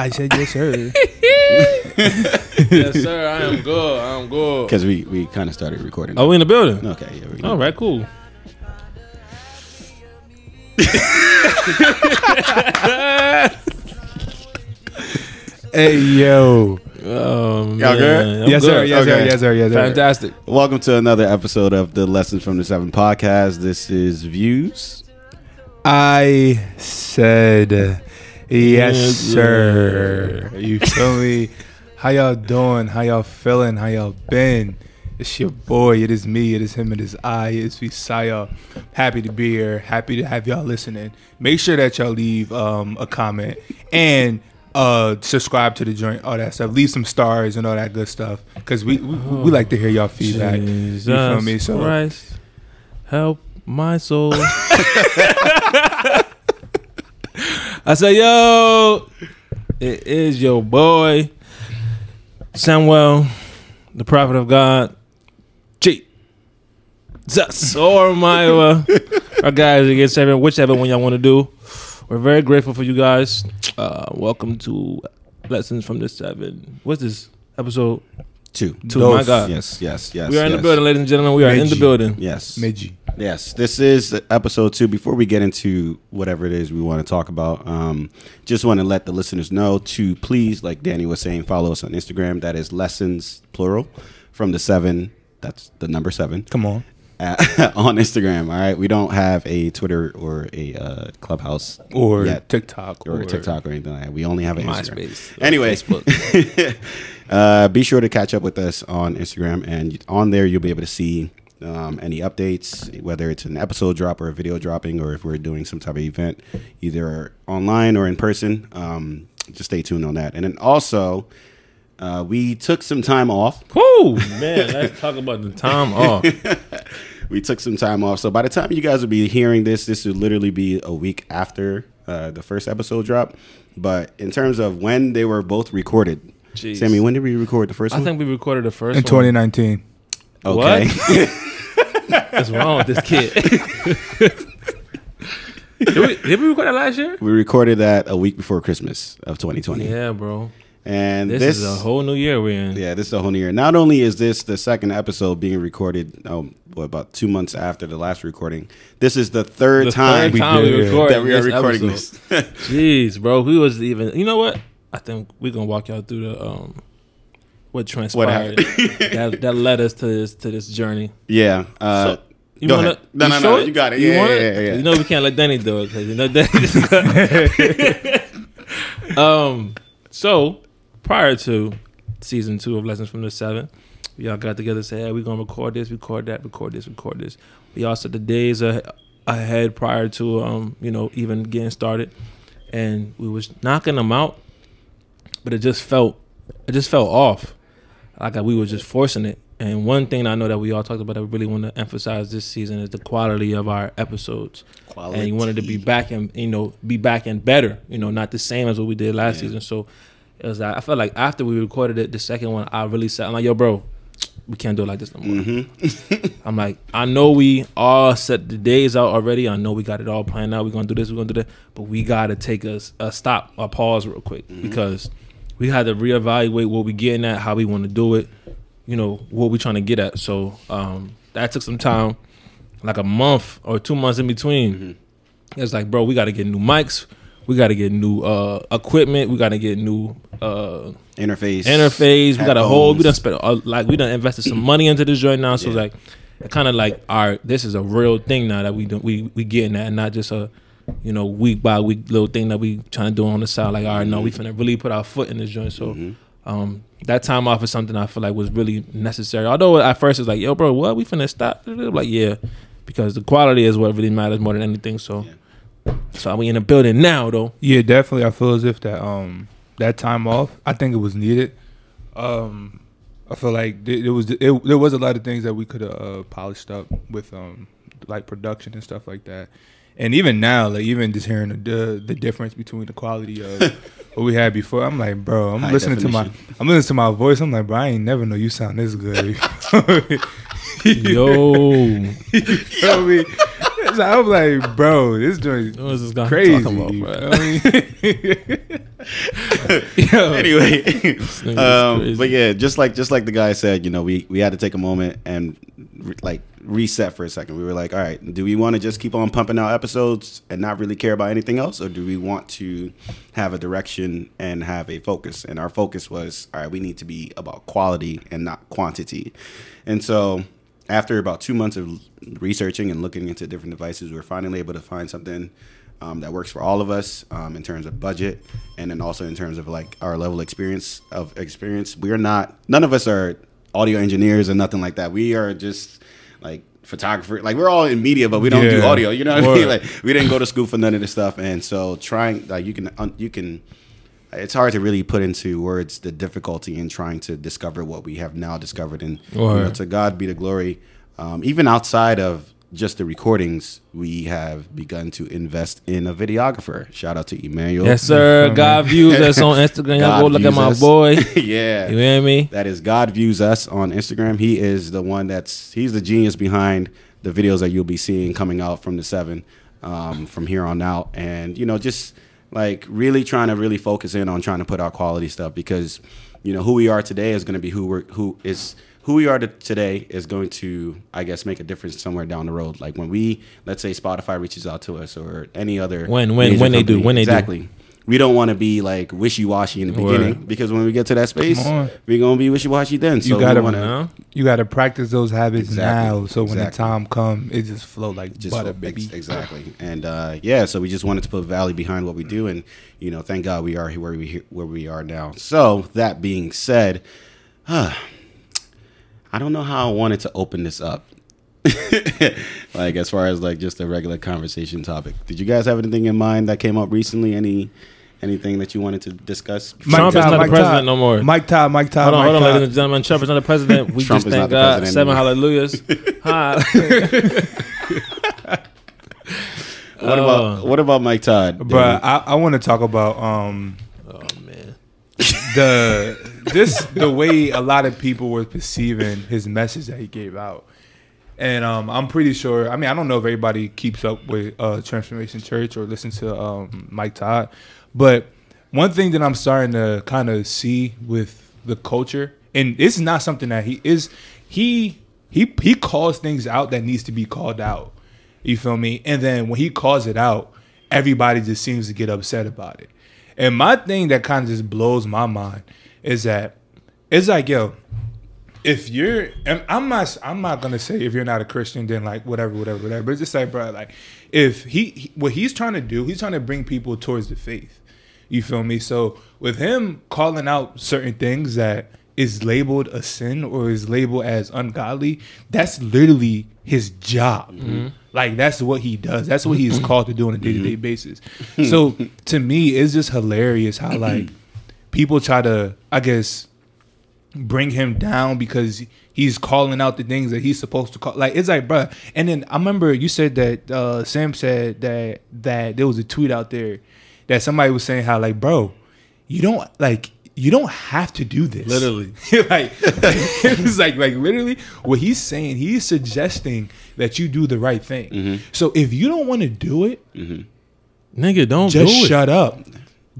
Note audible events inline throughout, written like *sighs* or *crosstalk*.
I said yes, sir. *laughs* yes, sir. I am good. I'm good. Because we, we kind of started recording. Are we in the building? Okay, yeah. We All right, cool. *laughs* hey yo. Oh, man. Y'all good? I'm yes, sir. good. Yes, sir. Okay. Yes, sir. Yes, sir. Fantastic. Welcome to another episode of the Lessons from the Seven podcast. This is Views. I said yes, Yes, sir. You feel me? How y'all doing? How y'all feeling? How y'all been? It's your boy. It is me. It is him. It is I. It's Visaya. Happy to be here. Happy to have y'all listening. Make sure that y'all leave um, a comment and uh, subscribe to the joint. All that stuff. Leave some stars and all that good stuff. Cause we we, we like to hear y'all feedback. Jesus You feel me? So Christ, help my soul. *laughs* I say, yo, it is your boy, Samuel, the prophet of God. G. Jesus or Maiwa. Our guys against seven, whichever one y'all want to do. We're very grateful for you guys. Uh, welcome to Lessons from the Seven. What's this episode? Two. Two. Dos. My God. Yes, yes, yes. we are in the building, ladies and gentlemen. We are in the building. Yes. Meiji. Yes, this is episode two. Before we get into whatever it is we want to talk about, um, just want to let the listeners know to please, like Danny was saying, follow us on Instagram. That is lessons plural from the seven. That's the number seven Come on. *laughs* uh, on Instagram. All right, we don't have a Twitter or a uh, Clubhouse Or yet, TikTok. or, a TikTok or anything like that. We only have an Instagram. MySpace. Anyway, Facebook. *laughs* uh, be sure to catch up with us on Instagram, and on there you'll be able to see um, any updates, whether it's an episode drop or a video dropping, or if we're doing some type of event, either online or in person. Um, just stay tuned on that. And then also, uh, we took some time off. Whew, *laughs* man, let's talk about the time off. *laughs* We took some time off. So by the time you guys will be hearing this, this would literally be a week after uh, the first episode drop. But in terms of when they were both recorded, Jeez. Sammy, when did we record the first I one? think we recorded the first In one. 2019. Okay. *laughs* What's wrong with this kid? *laughs* did, we, did we record that last year? we recorded that a week before Christmas of 2020. Yeah, bro. And This, this, is a whole new year we're in. yeah, this is a whole new year. Not only is this the second episode being recorded, um, what, about two months after the last recording, this is the third The time third time we did. recorded that we are recording episode. this. *laughs* Jeez, bro. We was even. You know what? I think we're gonna walk y'all through the um what transpired *laughs* that that led us to this to this journey. yeah. Uh, So, You go wanna, ahead. No, no, no, you got it. You Yeah, want yeah, it? yeah, yeah. You know we can't let Danny do it because you know Danny. *laughs* Um. So prior to season two of Lessons from the Seven, we all got together and said, "Hey, we're gonna record this, record that, record this, record this." We all set the days ahead prior to um you know even getting started, and we was knocking them out, but it just felt it just felt off, like we were just forcing it. And one thing I know that we all talked about that we really want to emphasize this season is the quality of our episodes and you wanted to be back and you know be back and better you know not the same as what we did last Yeah. season so it was like, i felt like after we recorded it the second one i really said i'm like yo bro we can't do it like this no more Mm-hmm. *laughs* i'm like i know we all set the days out already i know we got it all planned out we're gonna do this we're gonna do that but we gotta take a, a stop a pause real quick Mm-hmm. because we had to reevaluate what we're getting at how we want to do it you know what we're trying to get at so um that took some time like a month or two months in between Mm-hmm. it's like, bro, we got to get new mics. We got to get new uh, equipment. We got to get new uh, interface. interface. We got a whole. We done spent uh, like we done invested some money into this joint now. So Yeah. like, kind of like, all right, this is a real thing now that we do, we we getting that, and not just a you know week by week little thing that we trying to do on the side. Like, all right, no, we finna really put our foot in this joint. So. Mm-hmm. Um, that time off is something I feel like was really necessary. Although at first it's like, yo, bro, what we finna stop? Like, yeah, because the quality is what really matters more than anything. So, so we in the building now, though. Yeah, definitely. I feel as if that um that time off, I think it was needed. Um, I feel like th- there was it, there was a lot of things that we could have uh, polished up with um like production and stuff like that. And even now, like even just hearing the the, the difference between the quality of *laughs* what we had before, I'm like, bro, I'm High listening to my. I'm listening to my voice. I'm like, bro, I ain't never know you sound this good. *laughs* Yo, feel me? *laughs* So I'm like, bro, this joint what is this crazy. about, bro? know what I mean? Yo, anyway, um, but yeah, just like just like the guy said, you know, we we had to take a moment and re- like reset for a second. We were like, all right, do we want to just keep on pumping out episodes and not really care about anything else, or do we want to have a direction and have a focus? And our focus was, all right, we need to be about quality and not quantity. And so, after about two months of researching and looking into different devices, we were finally able to find something um, that works for all of us um, in terms of budget and then also in terms of like our level of experience of experience. We are not none of us are audio engineers or nothing like that. We are just like photographer. Like we're all in media, but we don't do audio. You know what I mean? Like we didn't go to school for none of this stuff. And so trying like you can un- you can it's hard to really put into words the difficulty in trying to discover what we have now discovered. And you know, to God be the glory. Um, even outside of just the recordings, we have begun to invest in a videographer. Shout out to Emmanuel. yes, sir. God views us on *laughs* Instagram. Y'all go look at my us. boy. *laughs* yeah. You hear me? That is God views us on Instagram. He is the one that's he's the genius behind the videos that you'll be seeing coming out from the seven um, from here on out, and you know just like really trying to really focus in on trying to put out quality stuff because you know who we are today is going to be who we're who is who we are to today is going to I guess make a difference somewhere down the road. Like when we let's say Spotify reaches out to us or any other When- when- when they do, when they do. exactly. We don't want to be like wishy washy in the Word. beginning because when we get to that space, we're gonna be wishy washy then. So you gotta- wanna, Huh? you got to practice those habits Exactly, now, so when the time come, it just flow like just butter, ex- baby. exactly. And uh, yeah, so we just wanted to put value behind what we do, and you know, thank God we are here where we where we are now. So that being said, uh, *sighs* I don't know how I wanted to open this up. *laughs* like as far as like just a regular conversation topic. Did you guys have anything in mind that came up recently? Any anything that you wanted to discuss? Trump is Todd, not the Mike president Todd. no more. Mike Todd, Mike Todd, Hold on, Mike hold on, Todd. ladies and gentlemen. Trump is not the president. We *laughs* Trump just is thank not the God. president Seven anymore. hallelujahs. *laughs* Hi. What about what about Mike Todd? But I, I want to talk about um oh man. the this the way a lot of people were perceiving his message that he gave out. And um, I'm pretty sure. I mean, I don't know if everybody keeps up with uh, Transformation Church or listens to um, Mike Todd, but one thing that I'm starting to kind of see with the culture, and is not something that he is he he he calls things out that needs to be called out. You feel me? And then when he calls it out, everybody just seems to get upset about it. And my thing that kind of just blows my mind is that it's like, yo, if you're, and I'm not, I'm not gonna say if you're not a Christian, then like whatever, whatever, whatever. But it's just like, bro, like if he, he, what he's trying to do, he's trying to bring people towards the faith. You feel me? So with him calling out certain things that is labeled a sin or is labeled as ungodly, that's literally his job. Mm-hmm. Like that's what he does. That's what he's mm-hmm. called to do on a day to day basis. So to me, it's just hilarious how like people try to, I guess, bring him down because he's calling out the things that he's supposed to call. Like it's like, bruh. And then I remember you said that uh, Sam said that that there was a tweet out there that somebody was saying how like, bro, you don't like you don't have to do this. Literally. *laughs* *laughs* like it's like like literally what he's saying. He's suggesting that you do the right thing. So if you don't want to do it, Nigga, don't just do it. shut up.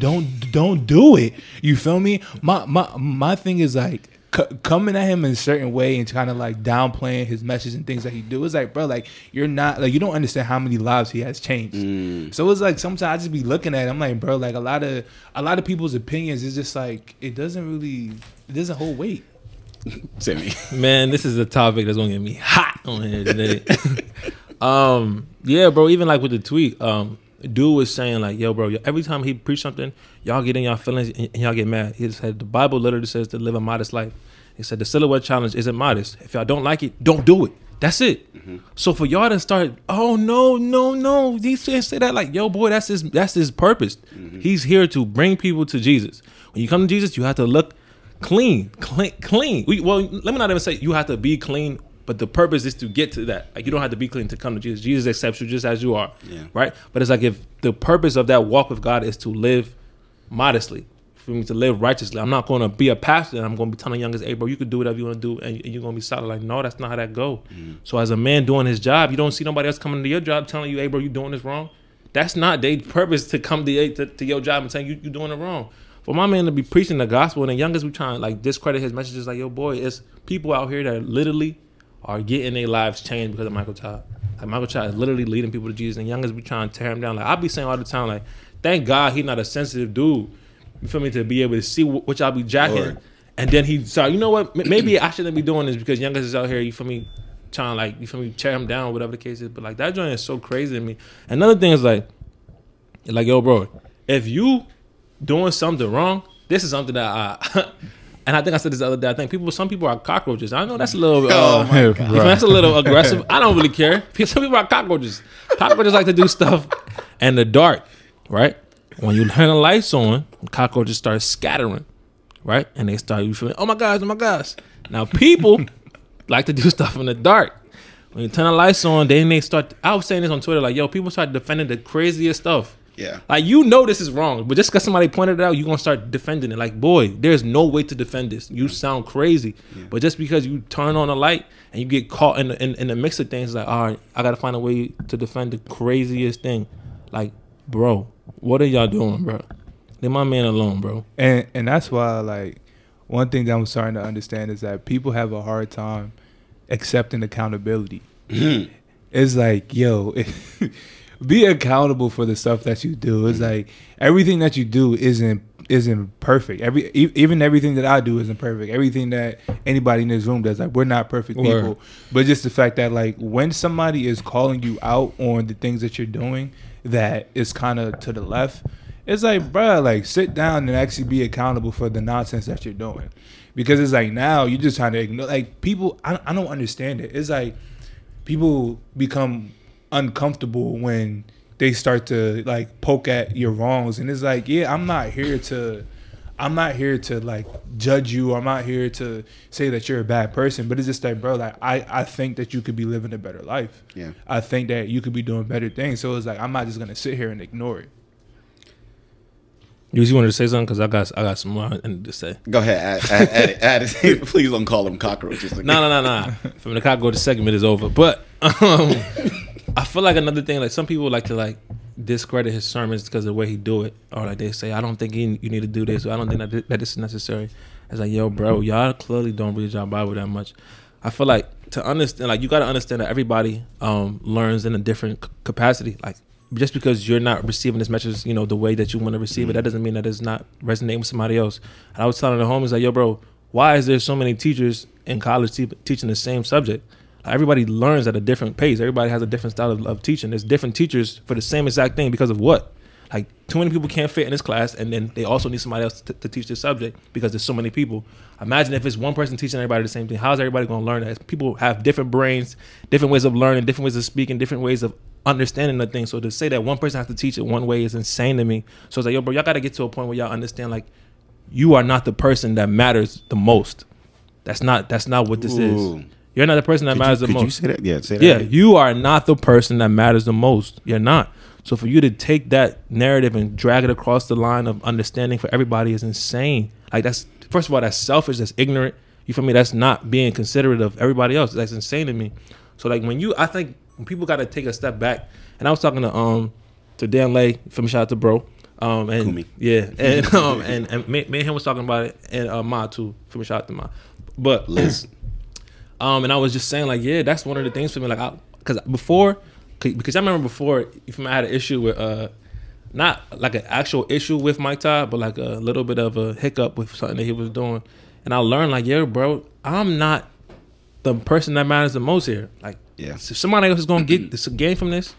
Don't don't do it. You feel me? My my my thing is like c- coming at him in a certain way and kind of like downplaying his message and things that he do. It's like, bro, like you're not like you don't understand how many lives he has changed. So it's like sometimes I just be looking at. It, I'm like, bro, like a lot of a lot of people's opinions is just like it doesn't really it doesn't hold weight. *laughs* Sammy. Man, this is a topic that's gonna get me hot on here today. *laughs* um, yeah, bro. Even like with the tweet, um, dude was saying like, "Yo, bro, every time he preach something, y'all get in y'all feelings and y'all get mad." He said the Bible literally says to live a modest life. He said the silhouette challenge isn't modest. If y'all don't like it, don't do it. That's it. Mm-hmm. So for y'all to start, oh no, no, no, he said say that like, yo, boy, that's his that's his purpose. Mm-hmm. He's here to bring people to Jesus. When you come to Jesus, you have to look clean, clean, clean. We, well, let me not even say you have to be clean, but the purpose is to get to that. Like you don't have to be clean to come to Jesus. Jesus accepts you just as you are, Yeah. right? But it's like if the purpose of that walk with God is to live modestly. for me to live righteously. I'm not going to be a pastor and I'm going to be telling youngest, hey, bro, you can do whatever you want to do and, you're going to be solid. Like, no, that's not how that go. Mm. So as a man doing his job, you don't see nobody else coming to your job telling you, hey, bro, you doing this wrong. That's not their purpose to come to, to, to your job and saying you you doing it wrong. For my man to be preaching the gospel and the youngest we trying to like discredit his messages, like yo boy, it's people out here that literally are getting their lives changed because of Michael Todd. Like Michael Todd is literally leading people to Jesus, and youngest we trying to tear him down. Like I be saying all the time, like thank God he not a sensitive dude. You feel me to be able to see what y'all be jacking. Lord. And then he saw, you know what? Maybe I shouldn't be doing this because youngest is out here. You feel me? Trying to like you feel me tear him down, whatever the case is. But like that joint is so crazy to me. Another thing is like, like yo, bro, if you doing something wrong, this is something that I. *laughs* And I think I said this the other day. I think people, some people are cockroaches. I know that's a little, Oh uh, *laughs* you that's a little aggressive. *laughs* I don't really care. *laughs* Some people are cockroaches. Cockroaches like to do stuff in the dark, right? When you turn the lights on, cockroaches start scattering, right? And they start you feeling, oh my gosh, oh my gosh. Now people like to do stuff in the dark. When you turn the lights on, then they start. I was saying this on Twitter, like, yo, people start defending the craziest stuff. Yeah. Like you know this is wrong, but just because somebody pointed it out, you're gonna start defending it. Like, boy, there's no way to defend this. You sound crazy. But just because you turn on a light and you get caught in the, in, in the mix of things, like, all right, I gotta find a way to defend the craziest thing. Like, bro, what are y'all doing, bro? Leave my man alone, bro. and and that's why like one thing that I'm starting to understand is that people have a hard time accepting accountability. Hmm. it's like, yo, *laughs* be accountable for the stuff that you do. It's mm. like everything that you do isn't isn't perfect. Every e- even everything that I do isn't perfect. Everything that anybody in this room does, like we're not perfect Word. people. But just the fact that like when somebody is calling you out on the things that you're doing that is kind of to the left, it's like, bruh, like sit down and actually be accountable for the nonsense that you're doing. Because it's like now you're just trying to ignore like people I, I don't understand it. It's like people become uncomfortable when they start to like poke at your wrongs and it's like yeah i'm not here to i'm not here to like judge you i'm not here to say that you're a bad person but it's just like bro like i i think that you could be living a better life Yeah. i think that you could be doing better things so it's like i'm not just gonna sit here and ignore it You, you wanted to say something? Because I got I got some more I need to say. Go ahead. Add, add, add it. Add it. *laughs* Please don't call them cockroaches. No, no, no, no. From the cockroach segment is over. But um, I feel like another thing, like some people like to like discredit his sermons because of the way he do it, or like they say, I don't think he, you need to do this, or I don't think that this is necessary. It's like, yo, bro, y'all clearly don't read your Bible that much. I feel like to understand, like you got to understand that everybody um, learns in a different c- capacity. Like just because you're not receiving this message, you know, the way that you want to receive it, that doesn't mean that it's not resonating with somebody else. And I was telling the homies like, yo, bro, why is there so many teachers in college te- teaching the same subject? Everybody learns at a different pace. Everybody has a different style of, of teaching. There's different teachers for the same exact thing because of what? Like too many people can't fit in this class, and then they also need somebody else to, to teach this subject because there's so many people. Imagine if it's one person teaching everybody the same thing. How's everybody going to learn that? People have different brains, different ways of learning, different ways of speaking, different ways of understanding the thing. So to say that one person has to teach it one way is insane to me. So it's like, yo, bro, y'all got to get to a point where y'all understand like you are not the person that matters the most. That's not that's not what this Ooh. is. You're not the person that Could, matters you, the could you most. say that? Yeah, say that. Yeah, again. you are not the person that matters the most. You're not. So for you to take that narrative and drag it across the line of understanding for everybody is insane. Like that's first of all, that's selfish, that's ignorant. You feel me? That's not being considerate of everybody else. That's insane to me. So like when you I think when people gotta take a step back, and I was talking to um to Dan Lay, from shout out to bro. Um and Kumi. yeah, *laughs* and um and, and me, me and him was talking about it and uh Ma too, from shout out to Ma. But Liz. *clears throat* um, and I was just saying like, yeah, that's one of the things for me. Like, I because before, 'cause- because I remember before, if I had an issue with uh, not like an actual issue with Mike Todd, but like a little bit of a hiccup with something that he was doing, and I learned like, yeah, bro, I'm not the person that matters the most here. Like, Yeah. if somebody else is gonna get *clears throat* this gain from this.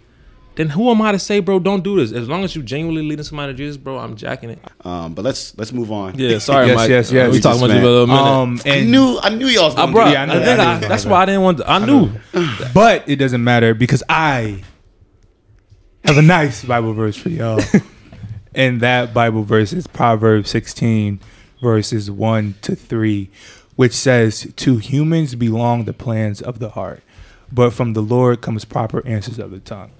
Then who am I to say, bro? Don't do this. As long as you genuinely leading somebody to Jesus, bro, I'm jacking it. Um, but let's let's move on. Yeah, sorry, Yes, Mike. yes, Uh, yes. We talking about you for a little minute. um I knew I knew y'all was I gonna brought. do Yeah, I that. know I think that. I- I that's why I didn't want. To, I knew. but it doesn't matter because I have a nice Bible verse for y'all. *laughs* and that Bible verse is Proverbs 16, verses 1 to 3, which says, To humans belong the plans of the heart, but from the Lord comes proper answers of the tongue.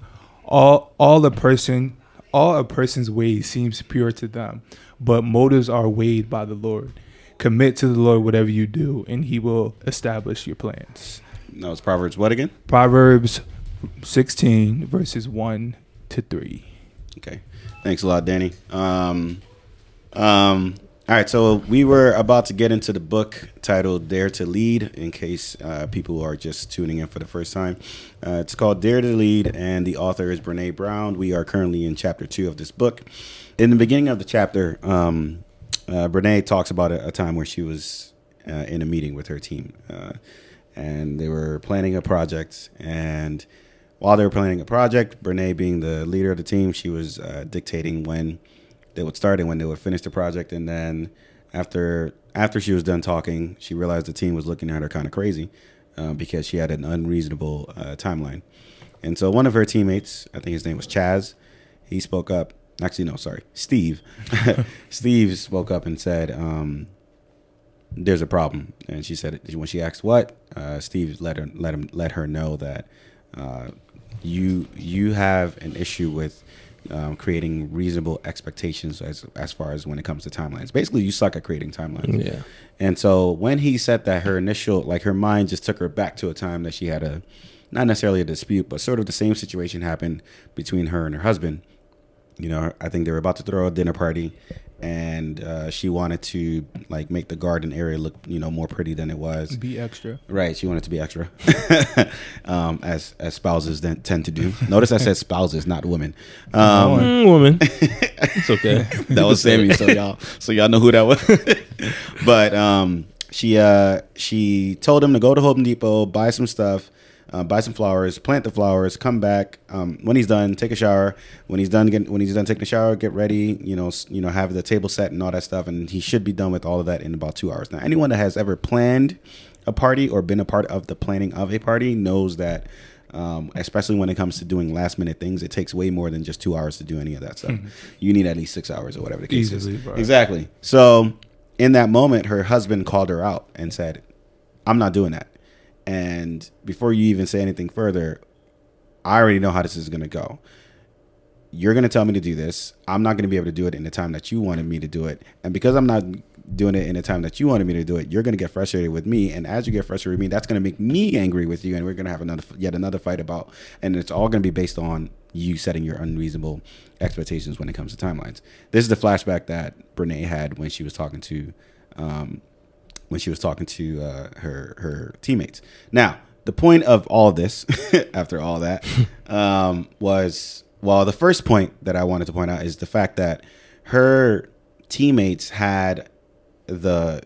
All all a person all a person's ways seems pure to them, but motives are weighed by the Lord. Commit to the Lord whatever you do, and He will establish your plans. No, it's Proverbs. What again? Proverbs 16 verses 1 to 3. Okay. Thanks a lot, Danny. Um, um, all right, so we were about to get into the book titled Dare to Lead in case uh, people are just tuning in for the first time. Uh, it's called Dare to Lead, and the author is Brene Brown. We are currently in chapter two of this book. In the beginning of the chapter, um, uh, Brene talks about a, a, time where she was uh, in a meeting with her team, uh, and they were planning a project. And while they were planning a project, Brene, being the leader of the team, she was uh, dictating when they would start and when they would finish the project. And then after after she was done talking, she realized the team was looking at her kind of crazy uh, because she had an unreasonable uh, timeline. And so one of her teammates, I think his name was Chaz, he spoke up. Actually, no, sorry, Steve. *laughs* Steve spoke up and said, um, "There's a problem." And she said when she asked what, uh, Steve let her let him let her know that uh, you you have an issue with um, creating reasonable expectations as as far as when it comes to timelines. Basically, you suck at creating timelines. Yeah. And so when he said that, her initial like her mind just took her back to a time that she had a not necessarily a dispute, but sort of the same situation happened between her and her husband. You know, I think they were about to throw a dinner party, and uh, she wanted to like make the garden area look you know more pretty than it was. Be extra. Right. She wanted to be extra, *laughs* um, as as spouses then tend to do. Notice I said spouses, not women. Um, Mm, woman. *laughs* it's okay. that was Sammy. So y'all, so y'all know who that was. *laughs* but um, she uh, she told him to go to Home Depot, buy some stuff, uh, buy some flowers, plant the flowers, come back. Um, when he's done, take a shower. When he's done, get, when he's done taking a shower, get ready. You know, you know, have the table set and all that stuff. And he should be done with all of that in about two hours. Now, anyone that has ever planned a party or been a part of the planning of a party knows that. Um, especially when it comes to doing last minute things, it takes way more than just two hours to do any of that stuff. You need at least six hours or whatever the case Easily, is. bro. Exactly. So in that moment, her husband called her out and said, "I'm not doing that." And before you even say anything further, I already know how this is going to go. You're going to tell me to do this. I'm not going to be able to do it in the time that you wanted me to do it. And because I'm not doing it in the time that you wanted me to do it, you're going to get frustrated with me. And as you get frustrated with me, that's going to make me angry with you. And we're going to have another, yet another fight about, and it's all going to be based on you setting your unreasonable expectations when it comes to timelines. This is the flashback that Brene had when she was talking to, um, when she was talking to uh, her her teammates. Now, the point of all this, *laughs* after all that, *laughs* um, was well, the first point that I wanted to point out is the fact that her teammates had the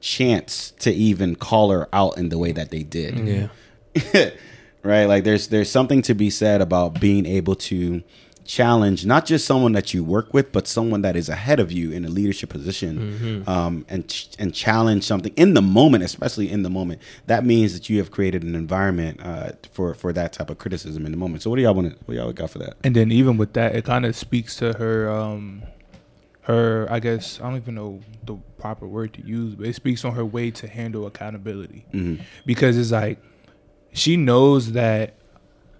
chance to even call her out in the way that they did Yeah. *laughs* right like there's there's something to be said about being able to challenge not just someone that you work with but someone that is ahead of you in a leadership position um, and and challenge something in the moment especially in the moment that means that you have created an environment uh, for for that type of criticism in the moment so what do y'all want to what y'all got for that And then even with that, it kind of speaks to her, um, her I guess I don't even know the proper word to use, but it speaks on her way to handle accountability mm-hmm. because it's like she knows that.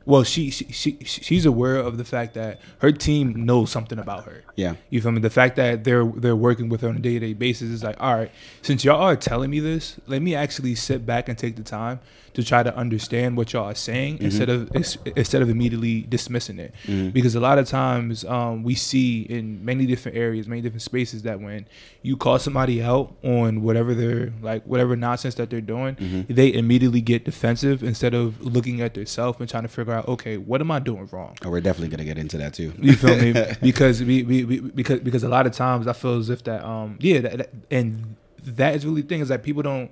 Well, she, she she she's aware of the fact that her team knows something about her. yeah You feel me? The fact that they're they're working with her on a day to day basis is like, all right, since y'all are telling me this, let me actually sit back and take the time to try to understand what y'all are saying mm-hmm. instead of instead of immediately dismissing it. Mm-hmm. Because a lot of times um, we see in many different areas, many different spaces that when you call somebody out on whatever they're like, whatever nonsense that they're doing, mm-hmm. they immediately get defensive instead of looking at themselves and trying to figure out, okay, what am I doing wrong? oh, we're definitely gonna get into that too. You feel me? *laughs* Because we, we, we because because a lot of times I feel as if that um yeah that, that- and that is really the thing is that people don't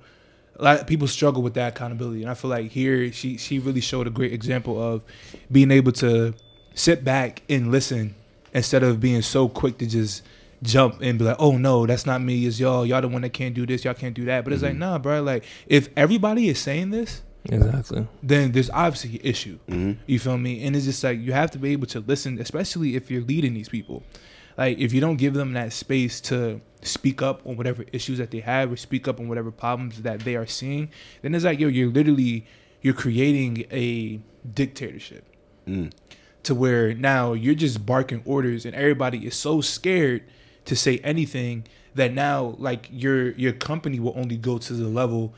a lot of people struggle with that accountability. And I feel like here she she really showed a great example of being able to sit back and listen instead of being so quick to just jump and be like oh no that's not me it's y'all. Y'all the one that can't do this y'all can't do that. But it's like nah bro like if everybody is saying this Exactly. then there's obviously an issue. Mhm. You feel me? And it's just like you have to be able to listen, especially if you're leading these people. Like if you don't give them that space to speak up on whatever issues that they have or speak up on whatever problems that they are seeing, then it's like yo, you're literally you're creating a dictatorship. Mm. to where now you're just barking orders and everybody is so scared to say anything that now like your your company will only go to the level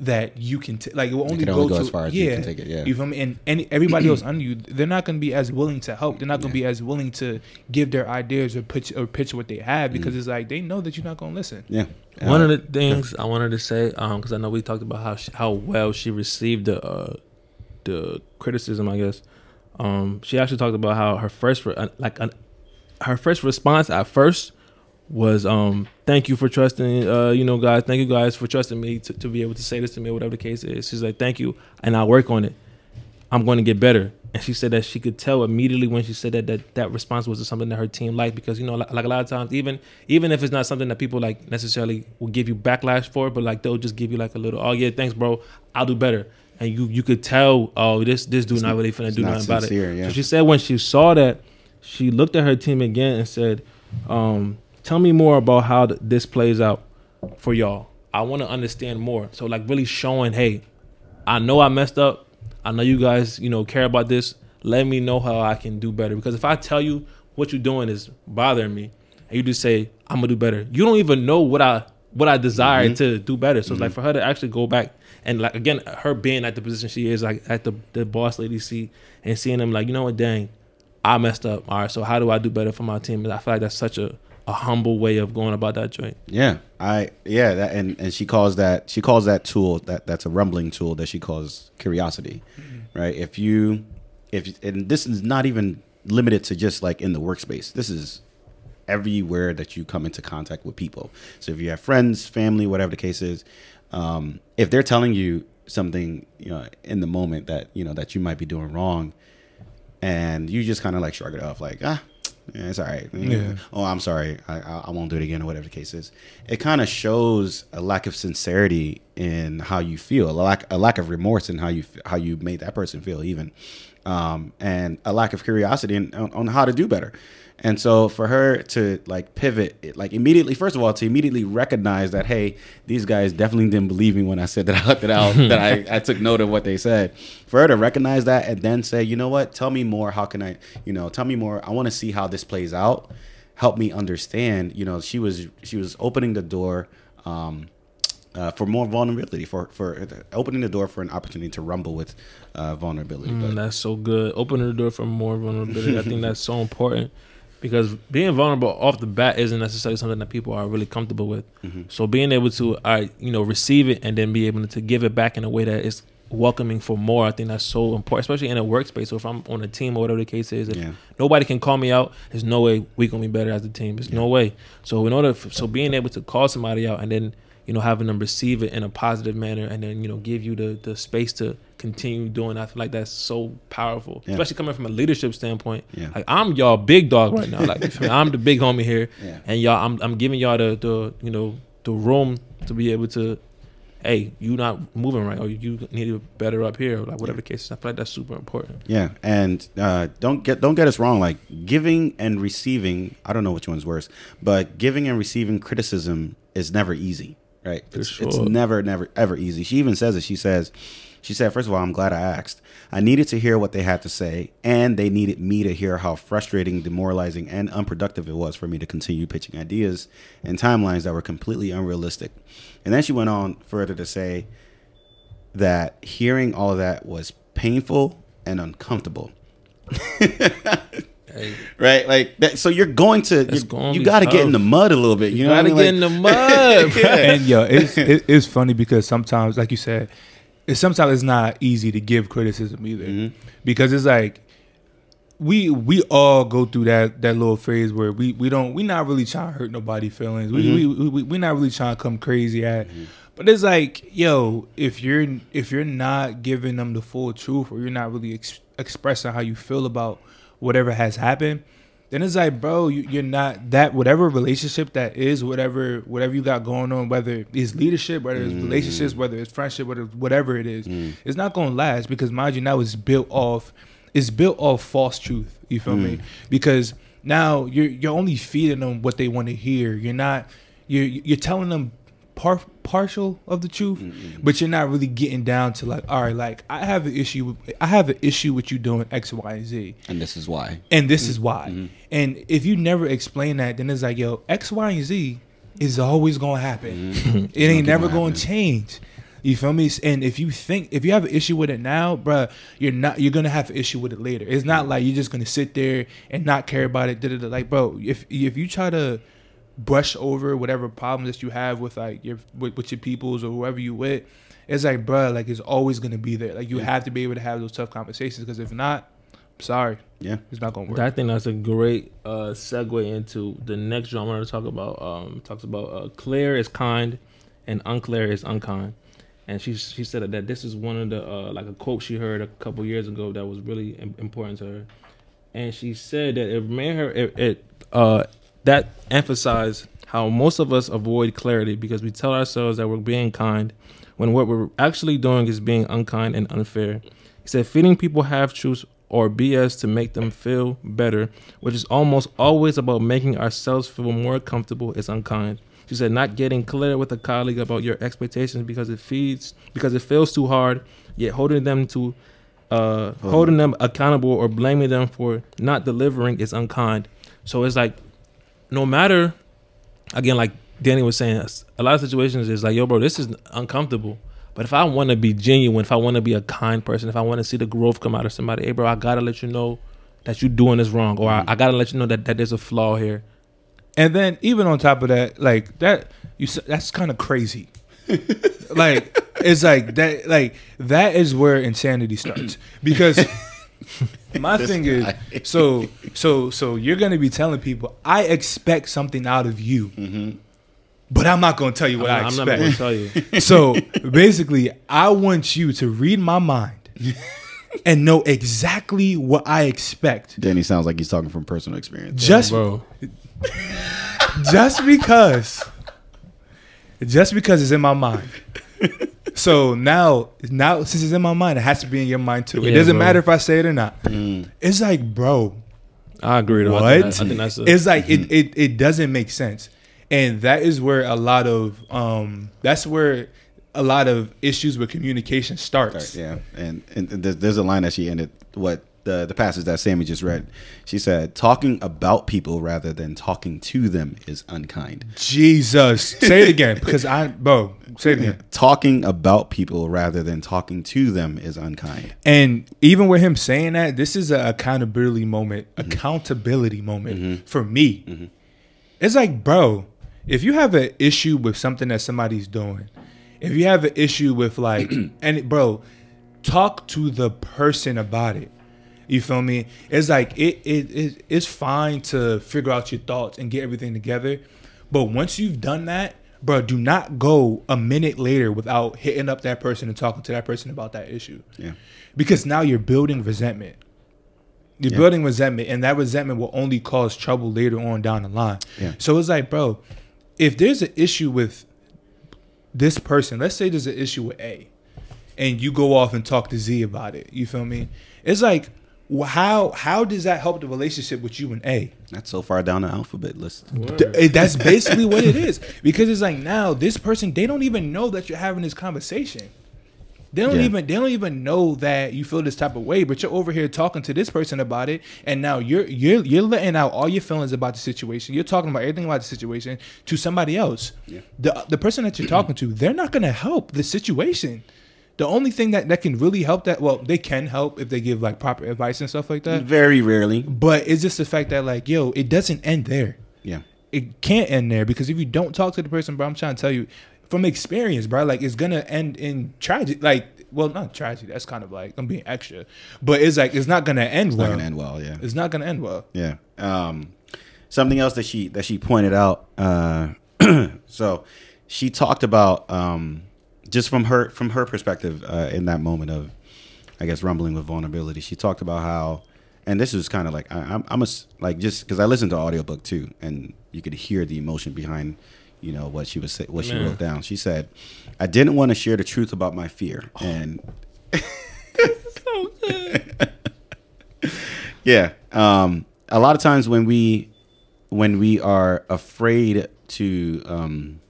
that you can t- like it will only, can go, only go to as far as you can take it, yeah. you feel me and any everybody *clears throat* else under you they're not going to be as willing to help they're not going to be as willing to give their ideas or pitch or pitch what they have because Mm. it's like they know that you're not going to listen Yeah. One Uh, of the things I wanted to say, um, because I know we talked about how she, how well she received the uh, the criticism. I guess um, she actually talked about how her first re- uh, like uh, her first response at first was um, "Thank you for trusting, uh, you know, guys. Thank you guys for trusting me to, to be able to say this to me, or whatever the case is." She's like, "Thank you, and I'll work on it. I'm going to get better." And she said that she could tell immediately when she said that that that response was something that her team liked because you know like, like a lot of times even even if it's not something that people like necessarily will give you backlash for, but like they'll just give you like a little, oh yeah, thanks, bro, I'll do better. And you you could tell, oh this this dude not really finna do not nothing about it. yeah. So she said when she saw that, she looked at her team again and said, um, "Tell me more about how th- this plays out for y'all. I want to understand more." So like really showing, hey, I know I messed up. I know you guys, you know, care about this. Let me know how I can do better. Because if I tell you what you're doing is bothering me, and you just say I'm gonna do better, you don't even know what I what I desire mm-hmm. to do better. So it's like mm-hmm. for her to actually go back and like again, her being at the position she is, like at the the boss lady seat, and seeing them like, you know what, dang, I messed up. All right, so how do I do better for my team? And I feel like that's such a a humble way of going about that joint. Yeah, I yeah, that, and and she calls that she calls that tool that that's a rumbling tool that she calls curiosity, right? If you if and this is not even limited to just like in the workspace. This is everywhere that you come into contact with people. So if you have friends, family, whatever the case is, um, if they're telling you something, you know, in the moment that you know that you might be doing wrong, and you just kind of like shrug it off, like ah, yeah, it's all right. Yeah. Oh, I'm sorry. I, I I won't do it again, or whatever the case is. It kind of shows a lack of sincerity in how you feel, a lack a lack of remorse in how you how you made that person feel, even, um, and a lack of curiosity in, on, on how to do better. And so for her to like pivot, like immediately, first of all, to immediately recognize that hey, these guys definitely didn't believe me when I said that I that, I, *laughs* that I, I took note of what they said. For her to recognize that and then say, you know what, tell me more. How can I, you know, tell me more. I want to see how this plays out. Help me understand. You know, she was she was opening the door. Um, uh, for more vulnerability, for for opening the door for an opportunity to rumble with uh, vulnerability. Mm, that's so good. Opening the door for more vulnerability. I think *laughs* that's so important because being vulnerable off the bat isn't necessarily something that people are really comfortable with. Mm-hmm. So being able to, uh, you know, receive it and then be able to give it back in a way that is welcoming for more, I think that's so important, especially in a workspace. So if I'm on a team or whatever the case is, if Yeah. nobody can call me out, there's no way we gonna be better as a team. There's no way. So in order, for, so being able to call somebody out and then you know having them receive it in a positive manner and then you know give you the the space to continue doing, I feel like that's so powerful, Yeah. especially coming from a leadership standpoint. Yeah. Like I'm y'all big dog right now. Like you feel me? I'm the big homie here, Yeah. and y'all I'm I'm giving y'all the the you know the room to be able to. Hey, you not moving right, or you need to better up here, or like whatever the case is. I feel like that's super important. Yeah, and uh, don't get don't get us wrong. Like giving and receiving, I don't know which one's worse, but giving and receiving criticism is never easy, right? It's, it's never, never, ever easy. She even says it. She says, she said, first of all, I'm glad I asked. I needed to hear what they had to say, and they needed me to hear how frustrating, demoralizing, and unproductive it was for me to continue pitching ideas and timelines that were completely unrealistic. And then she went on further to say that hearing all of that was painful and uncomfortable. Hey, *laughs* Right, like that. So you're going to It's you, gonna you got to get in the mud a little bit. You, you know, gotta mean? get Like- in the mud, bro. *laughs* and yo, it's *laughs* it, it's funny because sometimes, like you said, it's sometimes it's not easy to give criticism either, Mhm. because it's like we we all go through that that little phase where we we don't we not really trying to hurt nobody's feelings. We, we, we we we not really trying to come crazy at. But it's like, yo, if you're if you're not giving them the full truth, or you're not really ex- expressing how you feel about whatever has happened, then it's like, bro, you, you're not that whatever relationship that is, whatever whatever you got going on, whether it's leadership, whether it's relationships, mm. whether it's friendship, whether whatever it is, mm. it's not gonna last because mind you, now it's built off, it's built off false truth. You feel me? Mm. Because now you're you're only feeding them what they want to hear. You're not you're you're telling them par- partial of the truth, but you're not really getting down to like, all right, like I have an issue. With, I have an issue with you doing X, Y, and Z, And this is why. and this is why. Mm-hmm. And if you never explain that, then it's like, yo, X, Y, and Z is always gonna happen. Mm-hmm. it ain't never on gonna happening. change. You feel me? And if you think if you have an issue with it now, bruh, you're not you're gonna have an issue with it later. It's not mm-hmm. like you're just gonna sit there and not care about it. da-da-da. Like, bro, if if you try to brush over whatever problems that you have with like your with, with your peoples or whoever you with, it's like, bruh, like it's always gonna be there. Like you have to be able to have those tough conversations because if not, sorry, Yeah. it's not gonna work. I think that's a great uh, segue into the next genre I want to talk about. Um, talks about uh, clear is kind and unclear is unkind, and she she said that this is one of the uh, like a quote she heard a couple years ago that was really important to her, and she said that it made her it, it uh, that emphasized how most of us avoid clarity because we tell ourselves that we're being kind when what we're actually doing is being unkind and unfair. He said feeding people half truths or BS to make them feel better, which is almost always about making ourselves feel more comfortable, is unkind. She said not getting clear with a colleague about your expectations because it feeds because it feels too hard, yet holding them to uh, holding them accountable or blaming them for not delivering is unkind. So it's like no matter again like Danny was saying a lot of situations is like yo bro this is uncomfortable but if I want to be genuine if I want to be a kind person if I want to see the growth come out of somebody hey bro I gotta let you know that you're doing this wrong or I, I gotta let you know that, that there's a flaw here And then even on top of that, like that, you s- that's kind of crazy. *laughs* like it's like that. Like that is where insanity starts because *laughs* *laughs* my This thing is so so so you're gonna be telling people I expect something out of you, mm-hmm. but I'm not gonna tell you what I'm, I I'm not gonna expect. tell you *laughs* so basically, I want you to read my mind *laughs* and know exactly what I expect. Danny sounds like he's talking from personal experience. Just bro just because just because it's in my mind *laughs* so now now since it's in my mind it has to be in your mind too. It Yeah, doesn't bro. matter if i say it or not. Mm. it's like bro I agree though. What I think, that- I think that's a, it's like it, it it doesn't make sense. And that is where a lot of um that's where a lot of issues with communication starts. Yeah, and and there's, there's a line that she ended what the the passage that Sammy just read. She said, "Talking about people rather than talking to them is unkind." jesus say it again because i bro say it again Talking about people rather than talking to them is unkind. And even with him saying that, this is an accountability moment, mm-hmm. accountability moment mm-hmm. for me. Mm-hmm. It's like, bro, if you have an issue with something that somebody's doing, if you have an issue with like, *clears throat* and bro, talk to the person about it. You feel me? It's like it, it, it it's fine to figure out your thoughts and get everything together, but once you've done that, bro, do not go a minute later without hitting up that person and talking to that person about that issue Yeah, because now you're building resentment. You're Yeah. building resentment, and that resentment will only cause trouble later on down the line. Yeah. So it's like, bro, if there's an issue with this person, let's say there's an issue with A, and you go off and talk to Z about it, you feel me? It's like, how how does that help the relationship with you and A? that's so far down the alphabet list. Eh, That's basically what it is. Because it's like now this person they don't even know that you're having this conversation. They don't Yeah. even they don't even know that you feel this type of way, but you're over here talking to this person about it, and now you're you're you're letting out all your feelings about the situation. You're talking about everything about the situation to somebody else. Yeah. The the person that you're talking to, they're not gonna help the situation. The only thing that, that can really help that well, they can help if they give like proper advice and stuff like that. Very rarely. But it's just the fact that like, yo, it doesn't end there Yeah, it can't end there because if you don't talk to the person, bro, I'm trying to tell you from experience, bro, like it's gonna end in tragedy. Like, well, not tragedy. That's kind of like I'm being extra, but it's like it's not gonna end it's well. not gonna end well. Yeah, It's not gonna end well. yeah. Um, something else that she that she pointed out. Uh, *clears throat* so she talked about um, just from her from her perspective uh, in that moment of, I guess, rumbling with vulnerability. She talked about how, and this was kind of like I, I'm I'm a like just because I listened to audiobook too, and you could hear the emotion behind. You know what she was say, what she wrote down. She said, "I didn't want to share the truth about my fear, and *laughs* This is so good. *laughs* Yeah. Um, a lot of times when we when we are afraid to um,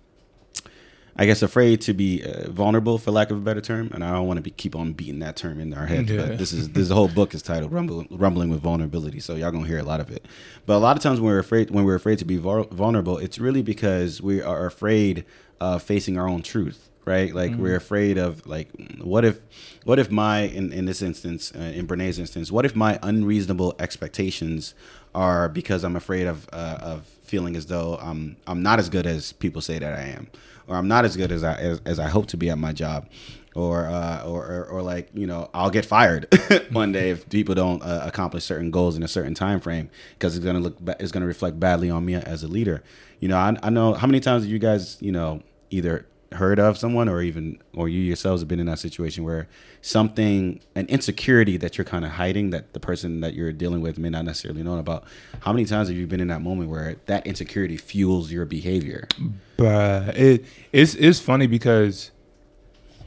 I guess afraid to be uh, vulnerable, for lack of a better term. And I don't want to be keep on beating that term in our heads. Yeah. But this is this whole book is titled Rumble, "Rumbling with Vulnerability," so y'all gonna hear a lot of it. But a lot of times when we're afraid, when we're afraid to be vulnerable, it's really because we are afraid of facing our own truth, right? Like we're afraid of like, what if, what if my in in this instance, uh, in Brene's instance, what if my unreasonable expectations are because I'm afraid of uh, of feeling as though I'm I'm not as good as people say that I am, or I'm not as good as I as, as I hope to be at my job, or uh, or, or or like you know I'll get fired *laughs* one day if people don't uh, accomplish certain goals in a certain time frame because it's gonna look ba- it's gonna reflect badly on me as a leader. You know I, I know how many times you guys you know either heard of someone or even or you yourselves have been in that situation where something an insecurity that you're kind of hiding that the person that you're dealing with may not necessarily know about how many times have you been in that moment where that insecurity fuels your behavior Bruh, it it's it's funny because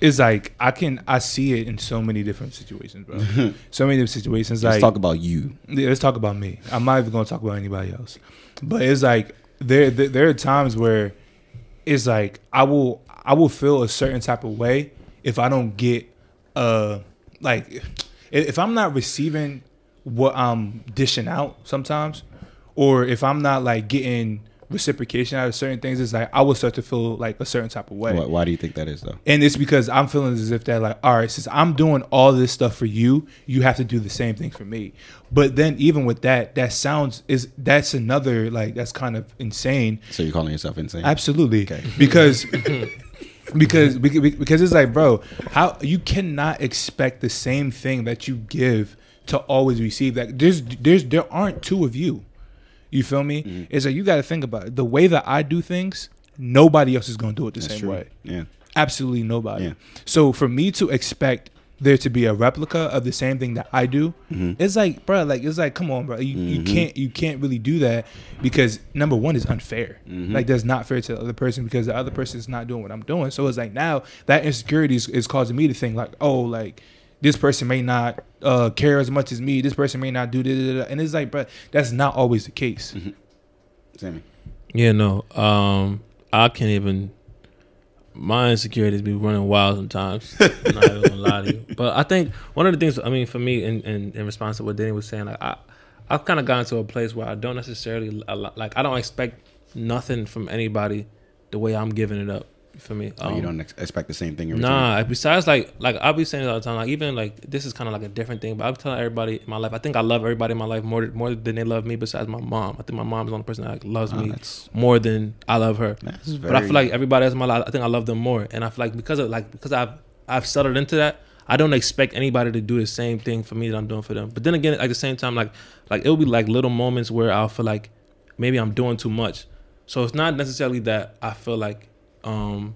it's like I can I see it in so many different situations, bro. *laughs* so many different situations. let's like talk about you Yeah, let's talk about me. I'm not even gonna talk about anybody else. But it's like there, there there are times where it's like I will I will feel a certain type of way if I don't get uh like if- if I'm not receiving what I'm dishing out sometimes, or if I'm not like getting reciprocation out of certain things, it's like I will start to feel like a certain type of way. why, why do you think that is though And it's because I'm feeling as if that like, all right, since I'm doing all this stuff for you, you have to do the same thing for me. But then even with that, that sounds is that's another like that's kind of insane. so you're calling yourself insane Absolutely. Okay. Because *laughs* because because because it's like, bro, how you cannot expect the same thing that you give to always receive. That there's there's there aren't two of you. You feel me? Mm-hmm. It's like you got to think about it. The way that I do things, nobody else is going to do it the That's same true. way. yeah Absolutely nobody. Yeah. So for me to expect there to be a replica of the same thing that I do, Mm-hmm. it's like, bro, like it's like, come on, bro, you, you can't you can't really do that because number one is unfair. Mm-hmm. Like that's not fair to the other person because the other person is not doing what I'm doing. So it's like now that insecurity is, is causing me to think like, oh, like this person may not uh, care as much as me. This person may not do this, and it's like, bro, that's not always the case. Mm-hmm. Sammy. Yeah, no. Um, I can't even. My insecurities be running wild sometimes. I'm not even gonna lie to you. *laughs* But I think one of the things, I mean, for me, in in, in response to what Danny was saying, like I, I've kind of gotten to a place where I don't necessarily like I don't expect nothing from anybody the way I'm giving it up. For me, Oh, you Um, don't ex- expect the same thing. Nah, besides like like I'll be saying it all the time. Like even like this is kind of like a different thing, but I'm telling everybody in my life. I think I love everybody in my life more more than they love me. Besides my mom, I think my mom's the only person that like, loves Oh, me more than I love her. that's But I feel like everybody else in my life, I think I love them more. And I feel like because of like because I've I've settled into that, I don't expect anybody to do the same thing for me that I'm doing for them. But then again, at the same time, like like it'll be like little moments where I'll feel like maybe I'm doing too much. So it's not necessarily that I feel like um,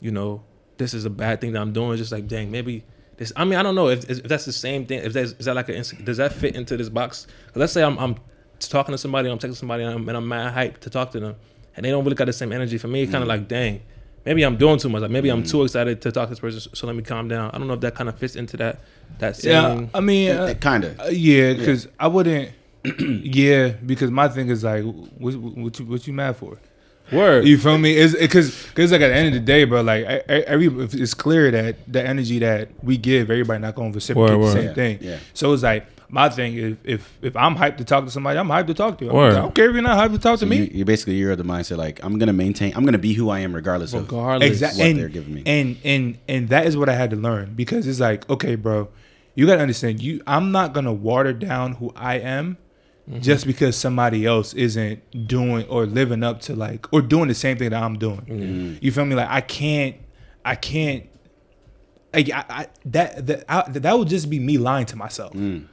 you know, this is a bad thing that I'm doing. It's just like, dang, maybe this. I mean, I don't know if, if that's the same thing. If that's is that like a does that fit into this box? let's say I'm I'm talking to somebody, I'm texting somebody, and I'm, and I'm mad hyped to talk to them, and they don't really got the same energy for me. It's kind of like, dang, maybe I'm doing too much. Like maybe I'm too excited to talk to this person, so let me calm down. I don't know if that kind of fits into that that same. Yeah, I mean, uh, kind of. Uh, yeah, because I wouldn't. *clears throat* yeah, because my thing is like, what, what you what you mad for? Word. You feel me? Is because because like at the end of the day, bro. Like e- e- every it's clear that the energy that we give, everybody not going to reciprocate Word, the word. same Yeah, thing. yeah. So it's like my thing. If if if I'm hyped to talk to somebody, I'm hyped to talk to you. Word. I don't care if you're not hyped to talk to So me. you, you basically you're of the mindset like I'm gonna maintain. I'm gonna be who I am regardless of Regardless. exactly what and, they're giving me. and and and that is what i had to learn because it's like okay bro you gotta understand you i'm not gonna water down who i am Mm-hmm. just because somebody else isn't doing or living up to like or doing the same thing that i'm doing Mm-hmm. you feel me like i can't i can't like I, I, that that I, that would just be me lying to myself Mm.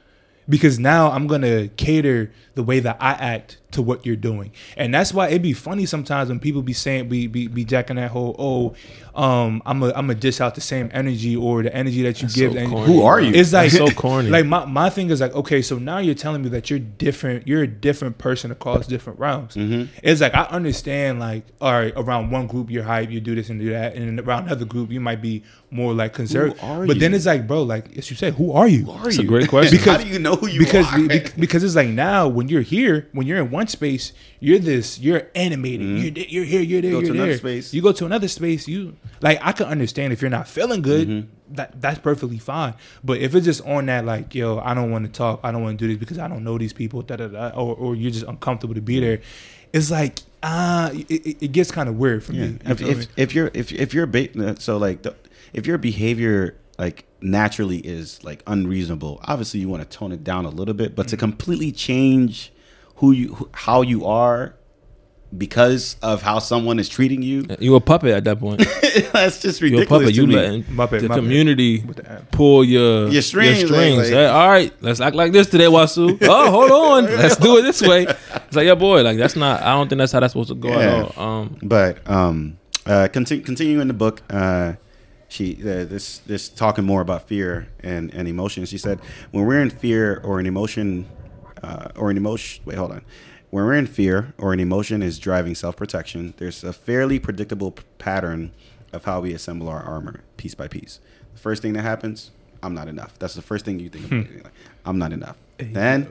because now I'm gonna cater the way that I act to what you're doing, and that's why it'd be funny sometimes when people be saying be be, be jacking that whole oh um I'm a I'm a dish out the same energy or the energy that you That's give. so and corny, Who are you? It's like That's so corny. Like my, my thing is like okay, so now you're telling me that you're different. You're a different person across different realms. Mm-hmm. It's like I understand like all right around one group you're hype, you do this and do that, and around another group you might be more like conservative. are But then it's like, bro, like as you said, who are you? Who Are That's a great *laughs* question. How do you know who you because are? be- because it's like now when you're here, when you're in one space, you're this, you're animated. You're, you're here, you're there, Mm-hmm. Go you're another there. space. You go to another space, you like I can understand if you're not feeling good, Mm-hmm. that that's perfectly fine. But if it's just on that like, yo, I don't want to talk, I don't want to do this because I don't know these people, da da da, or or you're just uncomfortable to be there, it's like ah, it, it- it gets kind of weird for Yeah. me. You If, if, if you're if if your ba- so like the, if your behavior like naturally is like unreasonable, obviously you want to tone it down a little bit, Mm-hmm. but to completely change who you who, how you are because of how someone is treating you, You a puppet at that point. *laughs* that's just You a ridiculous puppet. to You me. letting Muppet, the Muppet. community the pull your Your strings, like- like- Hey, all right, let's act like this today, Wasu. *laughs* oh, hold on, let's do it this way. It's like, yeah, boy, like that's not. I don't think that's how that's supposed to go Yeah. at all. Um, But um, uh, continue continuing the book. Uh, she uh, this this talking more about fear and and emotion. She said when we're in fear or an emotion uh, or an emotion. Wait, hold on. When we're in fear or an emotion is driving self protection, there's a fairly predictable p- pattern of how we assemble our armor piece by piece. The first thing that happens, I'm not enough. That's the first thing you think. About. Like, I'm not enough. Then,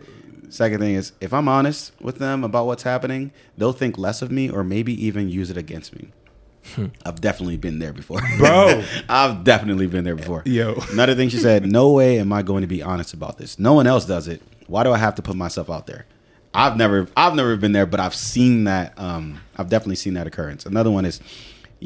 second thing is if I'm honest with them about what's happening, they'll think less of me or maybe even use it against me. I've definitely been there before, Bro. *laughs* I've definitely been there before. Yo. Another thing she said, no way am I going to be honest about this. No one else does it. Why do I have to put myself out there? I've never I've never been there, but I've seen that um I've definitely seen that occurrence. Another one is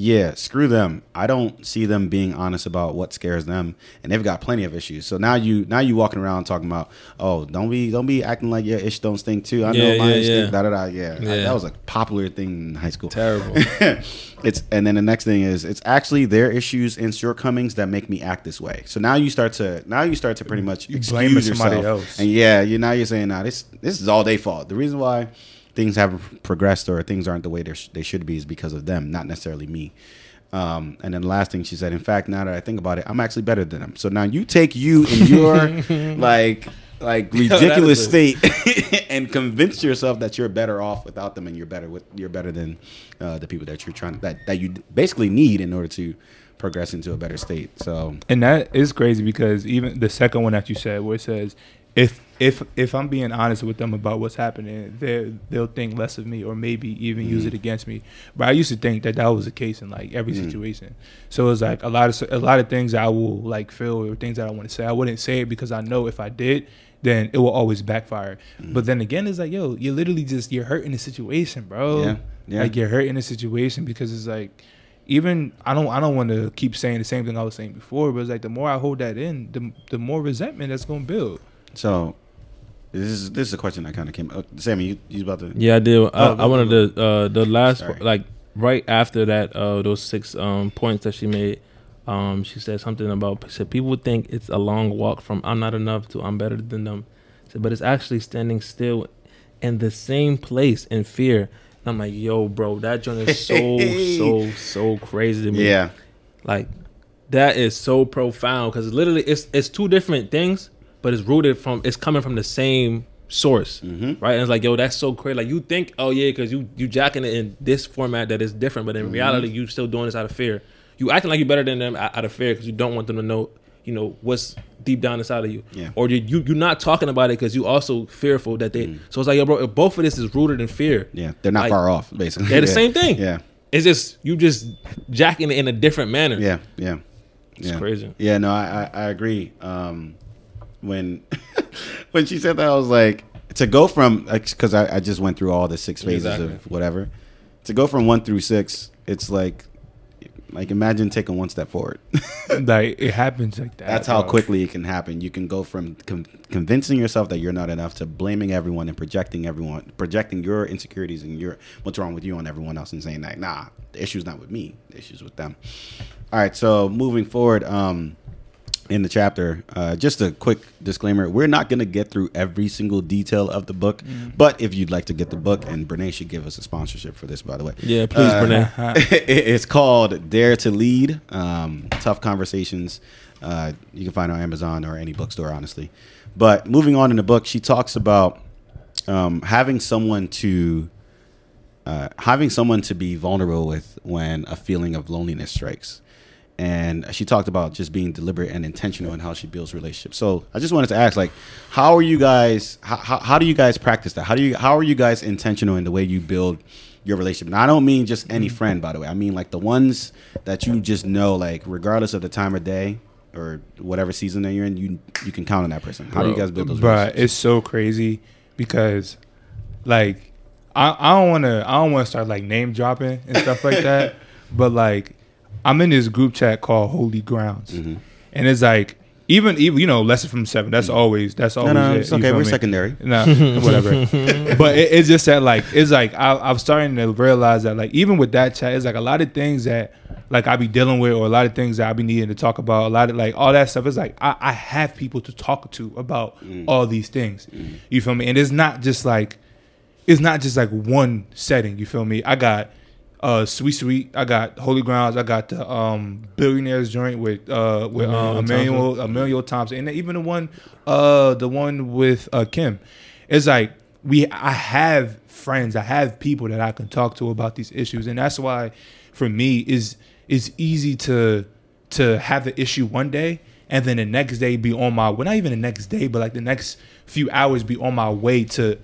yeah, screw them. I don't see them being honest about what scares them, and they've got plenty of issues. So now you now you walking around talking about, oh, don't be don't be acting like your ish don't stink too. I know my yeah, ish stink. Da da da. Yeah, I- Yeah. that was a popular thing in high school. terrible. *laughs* it's and then the next thing is it's actually their issues and shortcomings that make me act this way. So now you start to now you start to pretty much You excuse blaming yourself. somebody else. And yeah, you now you're saying, nah, this this is all their fault. The reason why things haven't progressed or things aren't the way they sh- they should be is because of them, not necessarily me. Um, and then the last thing she said, in fact, now that I think about it, I'm actually better than them. So now you take you in your *laughs* like like ridiculous that is state *laughs* and convince yourself that you're better off without them and you're better with you're better than uh, the people that you're trying that that you basically need in order to progress into a better state. So And that is crazy because even the second one that you said, where it says, if if if I'm being honest with them about what's happening, they they'll think less of me or maybe even use it mm. against me. But I used to think that that was the case in like every mm. situation. So it's like a lot of a lot of things I will like feel or things that I want to say. I wouldn't say it because I know if I did, then it will always backfire. Mm. But then again, it's like yo, you're literally just you're hurting the situation, bro. Yeah, yeah. Like you're hurting the situation because it's like even I don't I don't want to keep saying the same thing I was saying before, but it's like the more I hold that in, the the more resentment that's gonna build. So this is this is a question that kind of came. Uh, Sammy, you you about to? Yeah, I did. I, Oh, I wanted to uh, the last Sorry. like right after that uh, those six um, points that she made. Um, she said something about said people think it's a long walk from I'm not enough to I'm better than them, said, but it's actually standing still in the same place in fear. And I'm like, yo, bro, that joint is so *laughs* so so crazy to me. Yeah, like that is so profound because literally it's it's two different things, but it's rooted from it's coming from the same source, Mm-hmm. right? And it's like, yo, that's so crazy. Like you think, oh yeah, because you you jacking it in this format that is different, but in Mm-hmm. reality, you still doing this out of fear. You acting like you're better than them out of fear because you don't want them to know, you know, what's deep down inside of you. Yeah. Or you you you're not talking about it because you also fearful that they. So it's like, yo, bro, if both of this is rooted in fear. Mm. yeah, they're not Like, far off. Basically, They're the *laughs* Yeah. same thing. Yeah, It's just you just jacking it in a different manner. yeah, yeah. It's yeah. crazy. Yeah, no, I I, I agree. Um, when *laughs* when she said that, I was like, to go from because I, I just went through all the six phases Exactly. of whatever. To go from one through six, it's like like imagine taking one step forward. *laughs* like it happens like that. That's how bro. quickly it can happen. You can go from con- convincing yourself that you're not enough to blaming everyone and projecting everyone, projecting your insecurities and your what's wrong with you on everyone else and saying like, nah, the issue's not with me, the issue's with them. All right, so moving forward, um, in the chapter, uh, just a quick disclaimer: we're not going to get through every single detail of the book, but if you'd like to get the book, and Brene should give us a sponsorship for this, by the way. Yeah, please, Uh, Brene. *laughs* it's called Dare to Lead um, Tough Conversations. Uh, you can find it on Amazon or any bookstore, honestly. But moving on in the book, she talks about um, having someone to uh, having someone to be vulnerable with when a feeling of loneliness strikes. And she talked about just being deliberate and intentional in how she builds relationships. So I just wanted to ask, like, how are you guys? How, how, do you guys practice that? How do you? How are you guys intentional in the way you build? Your relationship. Now I don't mean just any mm-hmm. friend, by the way. I mean like the ones that you just know, like regardless of the time of day or whatever season that you're in, you you can count on that person. How do you guys build those relationships? it's so crazy because, like, I, I don't want to I don't want to start like name dropping and stuff like that. *laughs* But like, I'm in this group chat called Holy Grounds, Mhm. and it's like even even you know lesson from seven. That's mm-hmm. always that's always no, it, it's you okay. We're me? secondary. No, *laughs* whatever. but it, it's just that like it's like I, I'm starting to realize that like even with that chat, it's like a lot of things that like I be dealing with, or a lot of things that I be needing to talk about. A lot of like all that stuff is like I, I have people to talk to about mm. all these things. Mm. You feel me? And it's not just like it's not just like one setting. You feel me? I got uh sweet sweet. I got holy grounds. I got the um billionaires joint with uh with uh, Emmanuel Emmanuel Emmanuel Thompson, and even the one uh the one with uh Kim. It's like we I have friends. I have people that I can talk to about these issues, and that's why for me is it's easy to to have the issue one day and then the next day be on my well not even the next day but like the next few hours be on my way to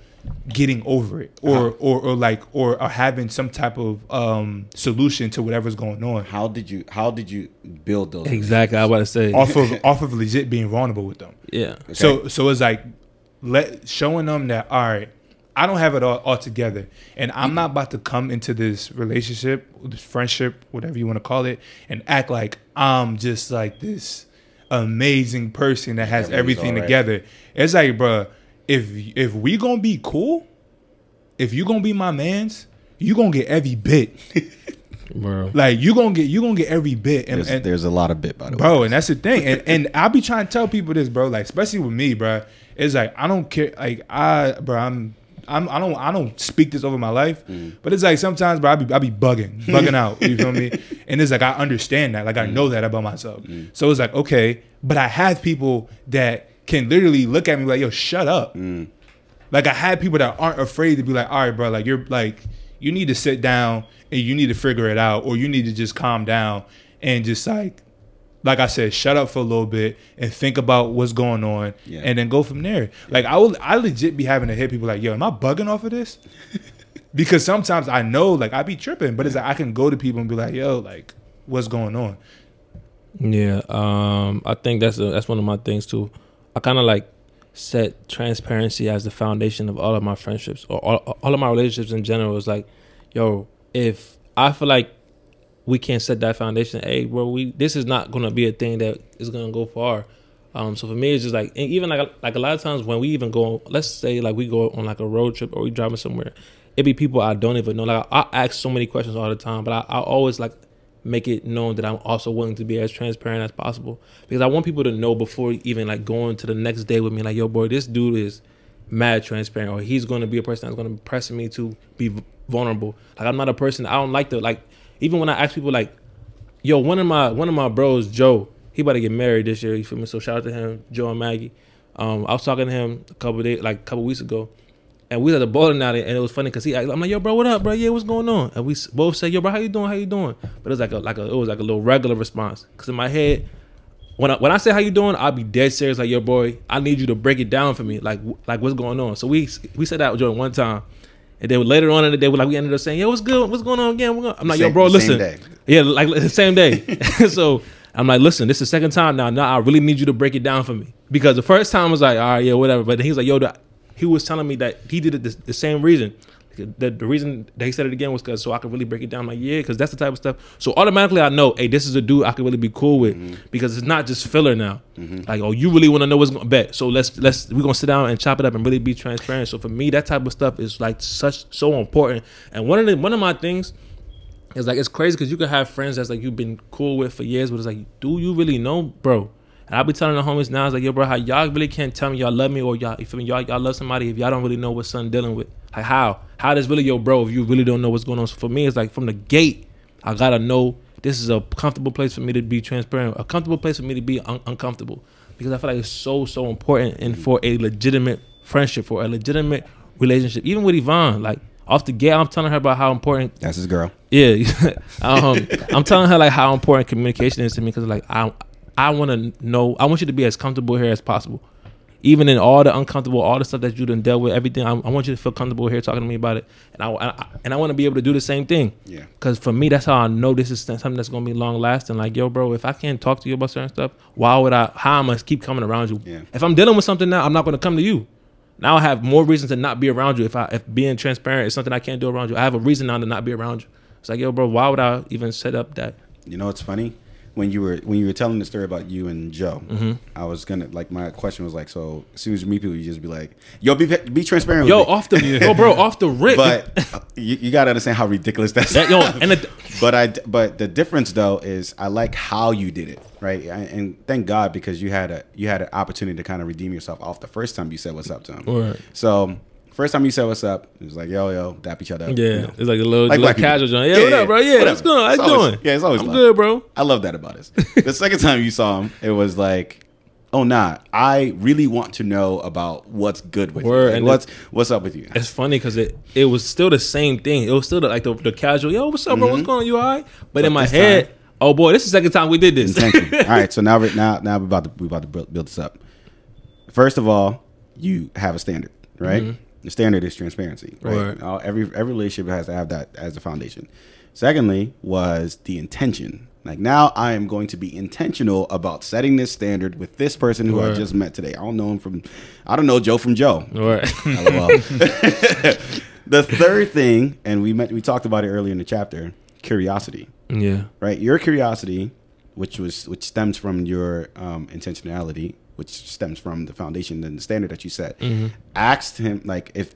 getting over it or or, or like or, or having some type of um solution to whatever's going on How did you How did you build those? Exactly. I want to say. off of *laughs* off of legit being vulnerable with them Yeah. so so it's like let showing them that all right, I don't have it all, all together, and I'm not about to come into this relationship, this friendship, whatever you want to call it, and act like I'm just like this amazing person that has Everything's everything all right. together. It's like, bruh, if if we gonna be cool, if you gonna be my man's, you gonna get every bit. *laughs* Bro. Like you gonna get you gonna get every bit, and, There's, and there's a lot of bit by the way. bro and that's the thing and, and i be trying to tell people this bro like especially with me bro it's like i don't care like i bro i'm I'm, I don't I don't speak this over my life, mm. but it's like sometimes, bro, I be I be bugging, *laughs* bugging out. You feel me? And it's like I understand that, like I mm. know that about myself. Mm. So it's like okay, but I have people that can literally look at me like, yo, shut up. Like I had people that aren't afraid to be like, all right, bro, like you're like you need to sit down and you need to figure it out, or you need to just calm down and just like like I said, shut up for a little bit and think about what's going on, Yeah. and then go from there. Like I will, I legit be having to hit people like, yo, am I bugging off of this? *laughs* because sometimes I know, like I be tripping, but it's like I can go to people and be like, yo, like what's going on? Yeah, um, I think that's a, that's one of my things too. I kind of like set transparency as the foundation of all of my friendships or all, all of my relationships in general. Is like, yo, if I feel like we can't set that foundation, hey, bro, we this is not gonna be a thing that is gonna go far. Um, so for me, it's just like, and even like like a lot of times when we even go, let's say like we go on like a road trip or we driving somewhere, it be people I don't even know. Like I, I ask so many questions all the time, but I, I always like make it known that I'm also willing to be as transparent as possible because I want people to know before even like going to the next day with me, like, yo, boy, this dude is mad transparent, or he's going to be a person that's going to be pressing me to be vulnerable. Like I'm not a person I don't like to like. Even when I ask people like, yo, one of my one of my bros, Joe, he about to get married this year. You feel me? So shout out to him, Joe and Maggie. Um, I was talking to him a couple days, like a couple weeks ago, and we was at the bowling alley, and it was funny because he, I'm like, yo, bro, what up, bro? Yeah, what's going on? And we both said, yo, bro, how you doing? How you doing? But it was like a like a it was like a little regular response because in my head, when I, when I say how you doing, I'll be dead serious. Like, yo, boy, I need you to break it down for me. Like, like what's going on? So we we said that with Jordan one time, and then later on in the day, we like we ended up saying, yo, what's good? What's going on again? We're going I'm like, yo, Same- bro, same listen, yeah, like the *laughs* same day. *laughs* so I'm like, listen, this is the second time now. Now I really need you to break it down for me because the first time was like, all right, yeah, whatever. But then he was like, yo, he was telling me that he did it the, the same reason. The, the reason that he said it again was because so I could really break it down. like, yeah, because that's the type of stuff. So automatically I know, hey, this is a dude I could really be cool with mm-hmm. because it's not just filler now. Mm-hmm. Like, oh, you really want to know what's going to bet. So let's let's we're gonna sit down and chop it up and really be transparent. So for me, that type of stuff is like such so important. And one of the one of my things is like it's crazy because you can have friends that's like you've been cool with for years, but it's like, do you really know, bro? And I'll be telling the homies now, it's like, yo, bro, how y'all really can't tell me y'all love me or y'all, you feel me, y'all, y'all love somebody if y'all don't really know what son dealing with. Like how? How does really your bro if you really don't know what's going on? So for me, it's like from the gate, I gotta know this is a comfortable place for me to be transparent, a comfortable place for me to be un- uncomfortable, because I feel like it's so so important and for a legitimate friendship, for a legitimate relationship, even with Yvonne, like off the gate, I'm telling her about how important That's his girl. yeah, *laughs* um, I'm telling her like how important communication is to me because like I I want to know I want you to be as comfortable here as possible, even in all the uncomfortable, all the stuff that you've done dealt with, everything. I, I want you to feel comfortable here talking to me about it, and I, I and I want to be able to do the same thing. Yeah. Because for me, that's how I know this is something that's gonna be long lasting. Like yo, bro, if I can't talk to you about certain stuff, why would I? How am I to keep coming around you? Yeah. If I'm dealing with something now, I'm not gonna come to you. Now I have more reason to not be around you. If I if being transparent is something I can't do around you, I have a reason now to not be around you. It's like, yo, bro, why would I even set up that? You know what's funny? When you were when you were telling the story about you and Joe, Mm-hmm. I was gonna like my question was like, so as soon as you meet people, you just be like, "Yo, be be transparent." Yo, with me. off the yo, bro, off the rip. but uh, you, you gotta understand how ridiculous that's. that, yo, and the, but I but the difference though is I like how you did it, right? And, and thank God because you had a you had an opportunity to kind of redeem yourself off the first time you said what's up to him. Right. So first time you said what's up, it was like yo yo dap each other. up, yeah, you know. it's like a little, Like little casual joint. Yeah, Yeah, what up, bro? Yeah, what's going? How you always- doing? yeah, it's always I'm love. good, bro. I love that about us. the second time you saw him, it was like, oh nah, I really want to know about what's good with Word, you. Like, and what's what's up with you? It's funny because it it was still the same thing. It was still the, like the, the casual, yo, what's up, bro? What's mm-hmm. going on? You all right? But, in my head, time- oh boy, this is the second time we did this. Intention. *laughs* all right, so now we're now now we're about to we're about to build, build this up. First of all, you have a standard, right? Mm-hmm. The standard is transparency, right? Right. Every every relationship has to have that as a foundation. Secondly, was the intention. Like now, I am going to be intentional about setting this standard with this person who I just met today. I don't know him from, I don't know Joe from Joe. All right. LOL. *laughs* the third thing, and we met, we talked about it earlier in the chapter, curiosity yeah. right? Your curiosity, which was which stems from your um, intentionality, which stems from the foundation and the standard that you set, asked him like if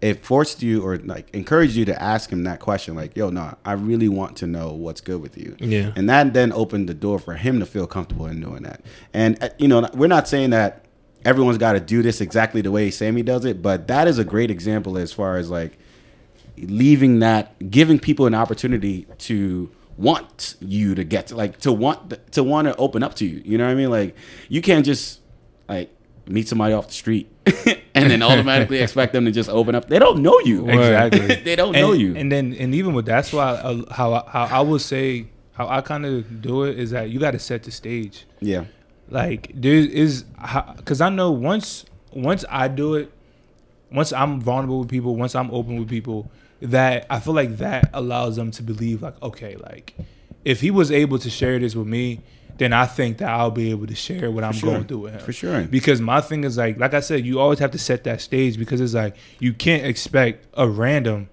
it forced you or like encouraged you to ask him that question, like, "Yo, nah, I really want to know what's good with you." Yeah. and that then opened the door for him to feel comfortable in doing that. And uh, you know, we're not saying that everyone's got to do this exactly the way Sammy does it, but that is a great example as far as like leaving that giving people an opportunity to want you to get to like to want to want to open up to you. You know what i mean? Like you can't just like meet somebody off the street *laughs* and then automatically expect them to just open up. They don't know you. Exactly. *laughs* they don't and, know you. And then and even with that's why uh, how I- how I will say how I kind of do it is that you got to set the stage. yeah. Like there is because I know once once I do it, once I'm vulnerable with people, once I'm open with people, that I feel like that allows them to believe like okay, like if he was able to share this with me, then I think that I'll be able to share what I'm sure. going through with him. For sure. Because my thing is like, like I said, you always have to set that stage because it's like you can't expect a random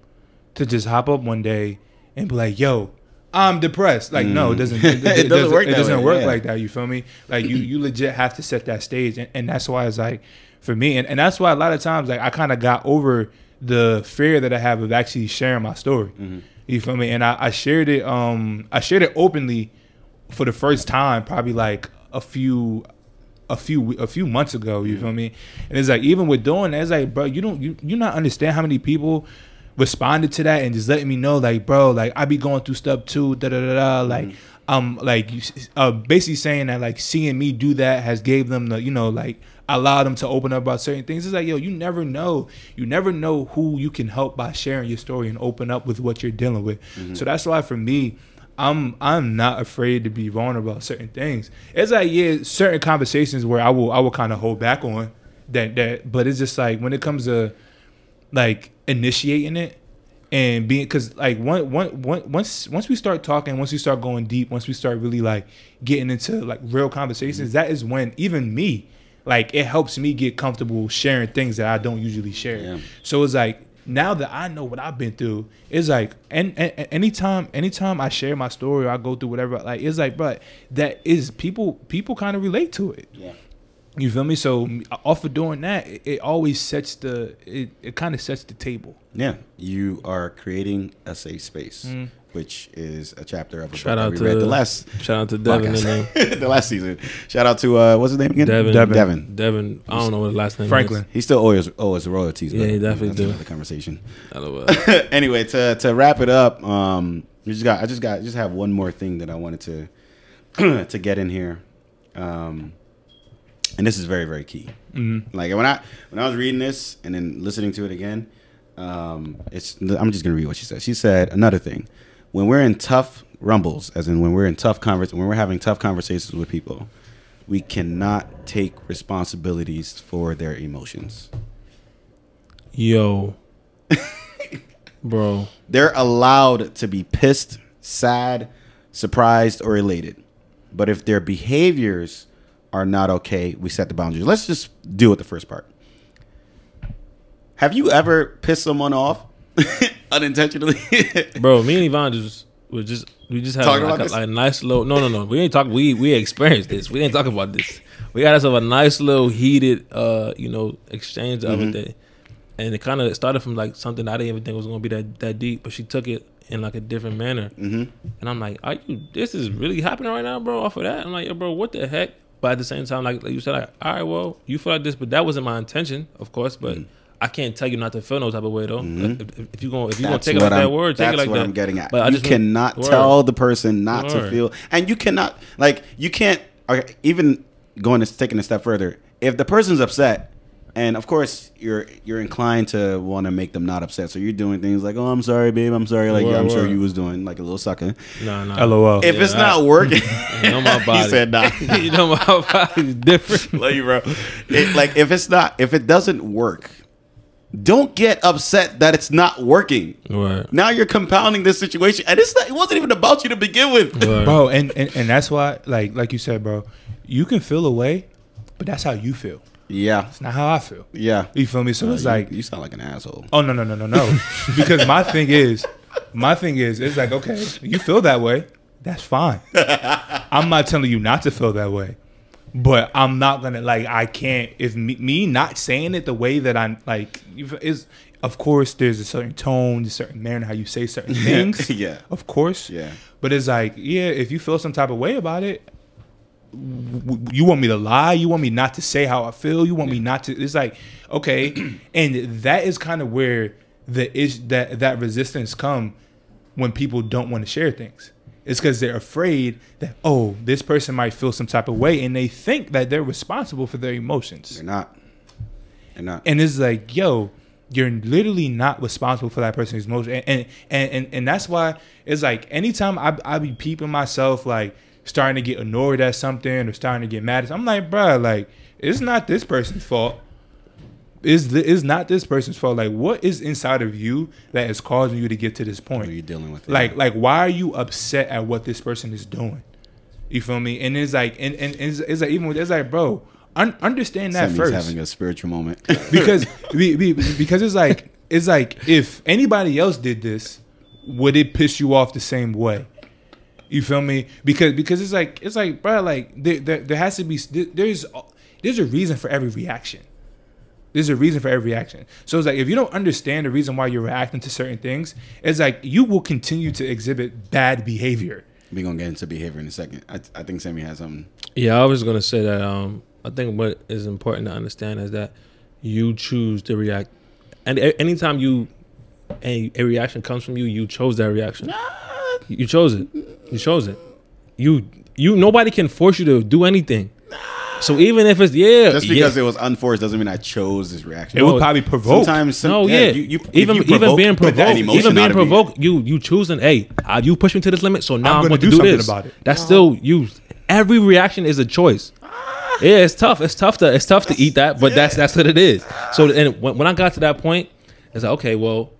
to just hop up one day and be like, "Yo, I'm depressed." Like, no, it doesn't. Mm. It, *laughs* It doesn't work It doesn't way, work yeah. like that. You feel me? Like you, you legit have to set that stage, and, and that's why it's like for me, and, and that's why a lot of times like I kind of got over the fear that I have of actually sharing my story. Mm-hmm. You feel me? And I, I shared it. Um, I shared it openly for the first time, probably like a few a few a few months ago. You feel me? And it's like even with doing that, it's like, bro, you don't you you not understand how many people responded to that and just letting me know, like, bro, like I be going through stuff too, da da da da. Like, um, like uh, basically saying that like seeing me do that has gave them the you know like allowed them to open up about certain things. It's like, yo, you never know, you never know who you can help by sharing your story and open up with what you're dealing with. Mm-hmm. So that's why for me. I'm I'm not afraid to be vulnerable about certain things. It's like yeah, certain conversations where I will I will kind of hold back on that that, but it's just like when it comes to like initiating it and being because like one, one, one, once once we start talking once we start going deep once we start really like getting into like real conversations mm-hmm. that is when even me like it helps me get comfortable sharing things that i don't usually share Yeah. so it's like now that i know what i've been through it's like and, and anytime anytime i share my story or i go through whatever like it's like but that is people people kind of relate to it yeah you feel me? So off of doing that, it, it always sets the it, it kind of sets the table. yeah you are creating a safe space mm-hmm. Which is a chapter of a Shout book out that to we read the last shout out to Devin and them. *laughs* the last season shout out to uh what's his name again Devin. Devin. Devin. Devin. I don't know what his last name Franklin. He still owes owe us royalties. Yeah, but he definitely that's do. Another conversation. *laughs* anyway, to to wrap it up, um, we just got I just got just have one more thing that I wanted to *clears throat* to get in here, um, and this is very very key. Mm-hmm. Like when I when I was reading this and then listening to it again, Um, it's. I'm just gonna read what she said. She said another thing. When we're in tough rumbles, as in when we're in tough convers, when we're having tough conversations with people, we cannot take responsibilities for their emotions. Yo, *laughs* bro. They're allowed to be pissed, sad, surprised, or elated. But if their behaviors are not okay, we set the boundaries. Let's just deal with the first part. Have you ever pissed someone off *laughs* unintentionally? *laughs* Bro, me and Yvonne just was just we just had like, a, like a nice little no no no we ain't talk we we experienced this. We ain't talking about this. We had ourselves a nice little heated uh you know exchange the Mm-hmm. other day. And it kind of started from like something I didn't even think was gonna be that that deep but she took it in like a different manner. Hmm and I'm like are you this is really happening right now bro off of that? I'm like yo bro what the heck? But at the same time like, like you said like all right well you feel like this but that wasn't my intention of course but. I can't tell you not to feel no type of way though. Mm-hmm. If, if, if you gonna if you gonna take it like that I'm- word, take it like what that. I'm getting at. But I just cannot word. tell the person not to feel, and you cannot like you can't. Okay, even going to taking a step further, if the person's upset, and of course you're you're inclined to want to make them not upset, so you're doing things like, "Oh, I'm sorry, babe, I'm sorry," like Word, I'm sure you was doing like a little sucker. Nah, nah. LOL. If Yeah, it's I- not working, *laughs* *laughs* *laughs* You know my body. he said nah. you know my body's different. Love you, bro. It, like if it's not, if it doesn't work, don't get upset that it's not working. Right. Now you're compounding this situation, and it's not. It wasn't even about you to begin with. Right. *laughs* bro and, and and that's why like like you said bro you can feel a way but that's how you feel Yeah, it's not how i feel yeah. you feel me so it's you, like you sound like an asshole. oh no no no no no *laughs* because my thing is my thing is it's like okay you feel that way that's fine *laughs* i'm not telling you not to feel that way but i'm not gonna like i can't if me, me not saying it the way that i'm like is of course there's a certain tone a certain manner how you say certain *laughs* things *laughs* Yeah. of course Yeah. but it's like, yeah, if you feel some type of way about it, you want me to lie? You want me not to say how I feel? You want me not to? It's like, okay, *clears throat* and that is kind of where the is that that resistance come when people don't want to share things. It's because they're afraid that oh, this person might feel some type of way, and they think that they're responsible for their emotions. They're not. They're not. And it's like, yo, you're literally not responsible for that person's emotion. And and and, and, and that's why it's like anytime I I be peeping myself like starting to get annoyed at something or starting to get mad at I'm like, bruh, like, it's not this person's fault. Is the, is not this person's fault. Like, what is inside of you that is causing you to get to this what point? are you dealing with? Like, like, why are you upset at what this person is doing? You feel me? And it's like, and, and, it's, it's like, even with, it's like, bro, un- understand that Sammy's first having a spiritual moment. *laughs* because be, be, because it's like it's like if anybody else did this, would it piss you off the same way? You feel me? Because because it's like it's like bro, like there, there, there has to be there's there's a reason for every reaction. There's a reason for every reaction. So it's like if you don't understand the reason why you're reacting to certain things, it's like you will continue to exhibit bad behavior. We're gonna get into behavior in a second. I, I think Sammy has something. Yeah, I was gonna say that. Um, I think what is important to understand is that you choose to react, and a- anytime you a, a reaction comes from you, you chose that reaction. You chose it. You chose it. You you nobody can force you to do anything. So even if it's yeah, Just yeah. because it was unforced doesn't mean I chose this reaction. It would probably provoke. Sometimes, some, no, yeah, yeah. you, you, even you even being with that provoked, even being out of you- provoked, you you choosing, hey, uh, you push me to this limit, so now I'm I'm, gonna do do, something this. about it. That's still you. Every reaction is a choice. Yeah, it's tough. It's tough to it's tough to eat that, but that's that's what it is. So and when, when I got to that point, it's like okay, well,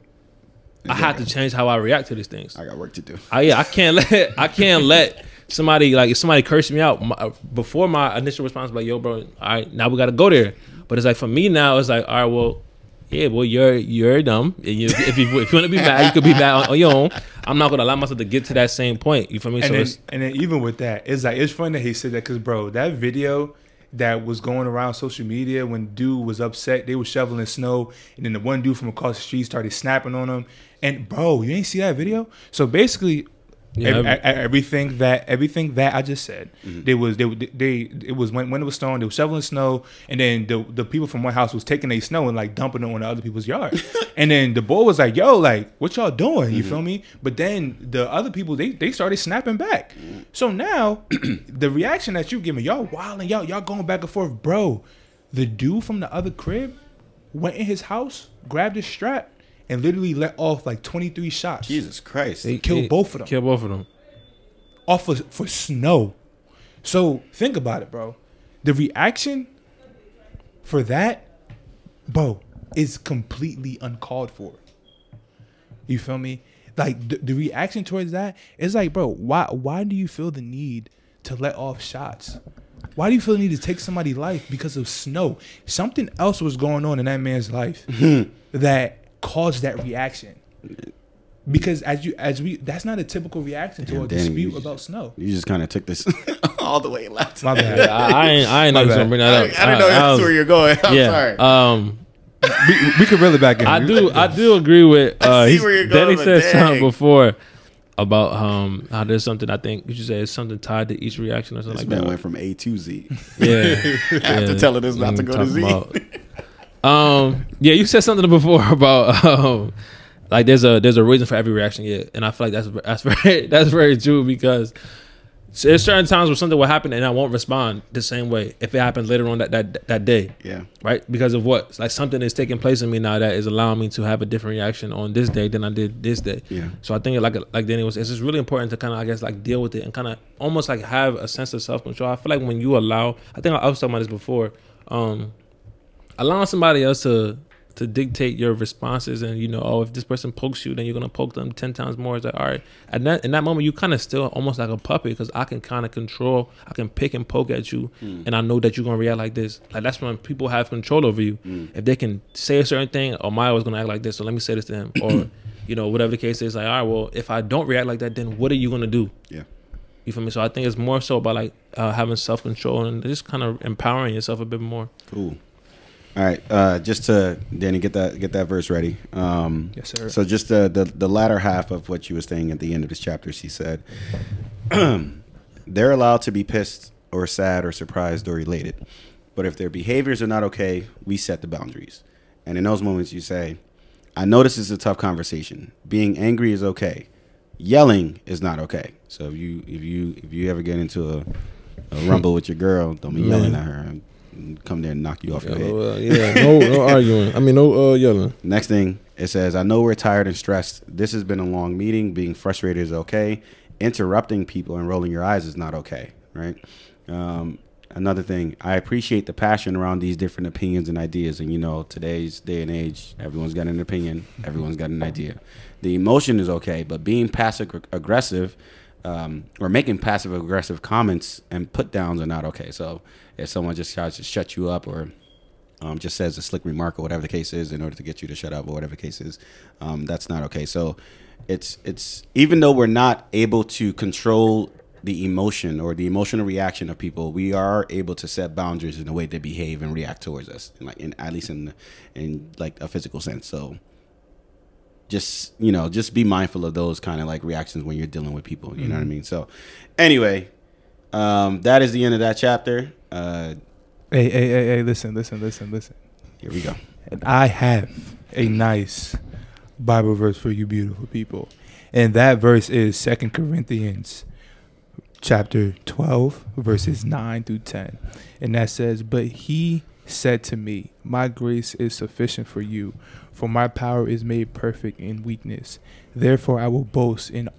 I had to change how I react to these things. I got work to do. I, yeah, I can't *laughs* let I can't let somebody like if somebody cursed me out my, before my initial response like yo bro all right now we got to go there but it's like for me now it's like all right well yeah well you're you're dumb And you, if you if you want to be mad you could be mad on, on your own I'm not gonna allow myself to get to that same point you feel me and so then, and then even with that, it's like it's funny that he said that because bro, that video that was going around social media when dude was upset, they were shoveling snow, and then the one dude from across the street started snapping on him. And bro, you ain't see that video? So basically, Yeah, ev- I've- e- everything that everything that I just said, Mm-hmm. they was they they it was when when it was snowing, they were shoveling snow, and then the the people from one house was taking their snow and like dumping it on the other people's yard, *laughs* and then the boy was like, "Yo, like what y'all doing?" You Mm-hmm. feel me? But then the other people they they started snapping back. Mm-hmm. So now *clears throat* the reaction that you giving, y'all wilding, y'all y'all going back and forth, bro. The dude from the other crib went in his house, grabbed his strap, and literally let off like 23 shots Jesus Christ. They killed they- both of them. Killed both of them. off of, for snow. So think about it, bro. The reaction for that, bro, is completely uncalled for. You feel me? Like the, the reaction towards that is like, bro, why why do you feel the need to let off shots? Why do you feel the need to take somebody's life because of snow? Something else was going on in that man's life *laughs* that caused that reaction. Because as you as we that's not a typical reaction to Damn, a Danny, dispute you- about snow. You just kind of took this *laughs* all the way left. My bad. Yeah, I, I ain't. I ain't know My you was gonna bring I, that I up. didn't know that's was- where you're going. *laughs* I'm yeah. sorry. Um, we, we could really back in. I do. I do agree with. *laughs* I Uh, see where you're Danny going, but said dang. something before about um how there's something I think you should say is something tied to each reaction or something this like man that. went from A to Z. Yeah. After yeah. telling us not to go to Z. about- um. Yeah, you said something before *laughs* about um, like there's a there's a reason for every reaction. Yeah, and I feel like that's that's *laughs* very that's very true because there's certain times where something will happen and I won't respond the same way if it happens later on that that that day. Yeah. right? Because of what? It's like something is taking place in me now that is allowing me to have a different reaction on this day than I did this day. Yeah. So I think like like Danny was, it's just really important to kind of I guess like deal with it and kind of almost like have a sense of self control. I feel like when you allow, I think I was talking about this before, um, allowing somebody else to to dictate your responses and you know oh if this person pokes you then you're gonna poke them 10 times more. It's like all right. At that in that moment you kind of still almost like a puppet because i can kind of control i can pick and poke at you and i know that you're gonna react like this. Like that's when people have control over you. If they can say a certain thing oh my was gonna act like this so let me say this to him. Or *clears throat* you know whatever the case is like all right well if i don't react like that then what are you gonna do? Yeah. you feel me? So i think it's more so about like uh, having self-control and just kind of empowering yourself a bit more. Cool. All right. Uh, just to Danny, get that get that verse ready. Um, Yes, sir. So just the, the the latter half of what you were saying at the end of this chapter, she said, *clears throat* they're allowed to be pissed or sad or surprised or elated, but if their behaviors are not okay, we set the boundaries. And in those moments, you say, "I know this is a tough conversation. Being angry is okay. Yelling is not okay. So if you if you if you ever get into a, a rumble with your girl, don't be yelling at her come there and knock you off your head." uh, yeah no no *laughs* arguing i mean no uh yelling Next thing it says, I know we're tired and stressed. This has been a long meeting. Being frustrated is okay. Interrupting people and rolling your eyes is not okay, right? Um, another thing, I appreciate the passion around these different opinions and ideas. And you know, today's day and age, everyone's got an opinion, everyone's got an idea. The emotion is okay, but being passive aggressive um, or making passive aggressive comments and put downs are not okay. So if someone just tries to shut you up or um, just says a slick remark or whatever the case is in order to get you to shut up or whatever the case is, um, that's not okay. So it's it's even though we're not able to control the emotion or the emotional reaction of people, we are able to set boundaries in the way they behave and react towards us, like in at least in in like a physical sense. So just you know just be mindful of those kind of like reactions when you're dealing with people you know what i mean so anyway um that is the end of that chapter uh Hey, hey, hey, hey, listen, listen, listen, listen. here we go And I have a nice Bible verse for you beautiful people. And that verse is Second Corinthians chapter 12 verses 9 through 10. And that says, "But he said to me, my grace is sufficient for you, for my power is made perfect in weakness. Therefore I will boast in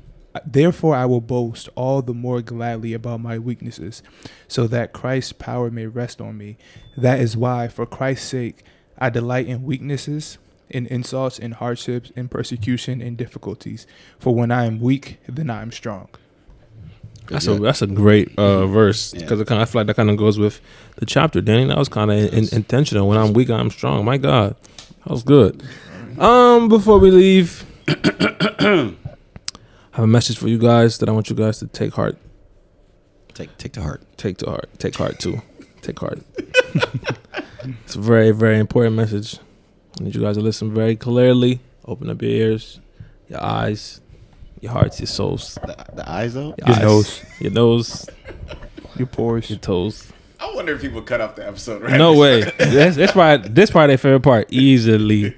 Therefore, I will boast all the more gladly about my weaknesses, so that Christ's power may rest on me. That is why, for Christ's sake, I delight in weaknesses, in insults, in hardships, in persecution, in difficulties. For when I am weak, then I am strong. That's a that's a great uh, verse Yeah. because I feel like that kind of goes with the chapter. Danny, that was kind of in, intentional. When I'm weak, I'm strong. My God, that was good. Um, before we leave, *clears throat* I have a message for you guys that I want you guys to take heart, take take to heart take to heart, take heart too, take heart. *laughs* it's a very very important message. I need you guys to listen very clearly. Open up your ears, your eyes, your hearts, your souls, the, the eyes though your, Your eyes, nose. your nose, Your pores. your toes. i wonder if people cut off the episode right No way. *laughs* That's that's probably this probably their favorite part easily.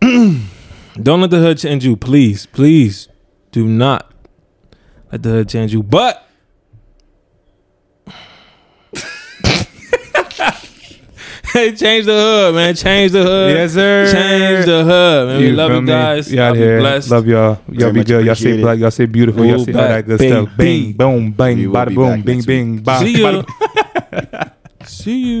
*clears throat* Don't let the hood change you, please, please. Do not let the hood change you. But *laughs* Change the hood, man. Change the hood. Yes, sir. Change the hood, man. we love feel you guys. You out Y'all be here. blessed. Love y'all. Y'all Very be good. Y'all say appreciated. black. Y'all say beautiful. Y'all Move say all that good Bing, stuff. Bing, bing. boom, bang, We will bada be boom, back bing, next bing, bada See bada you. See you.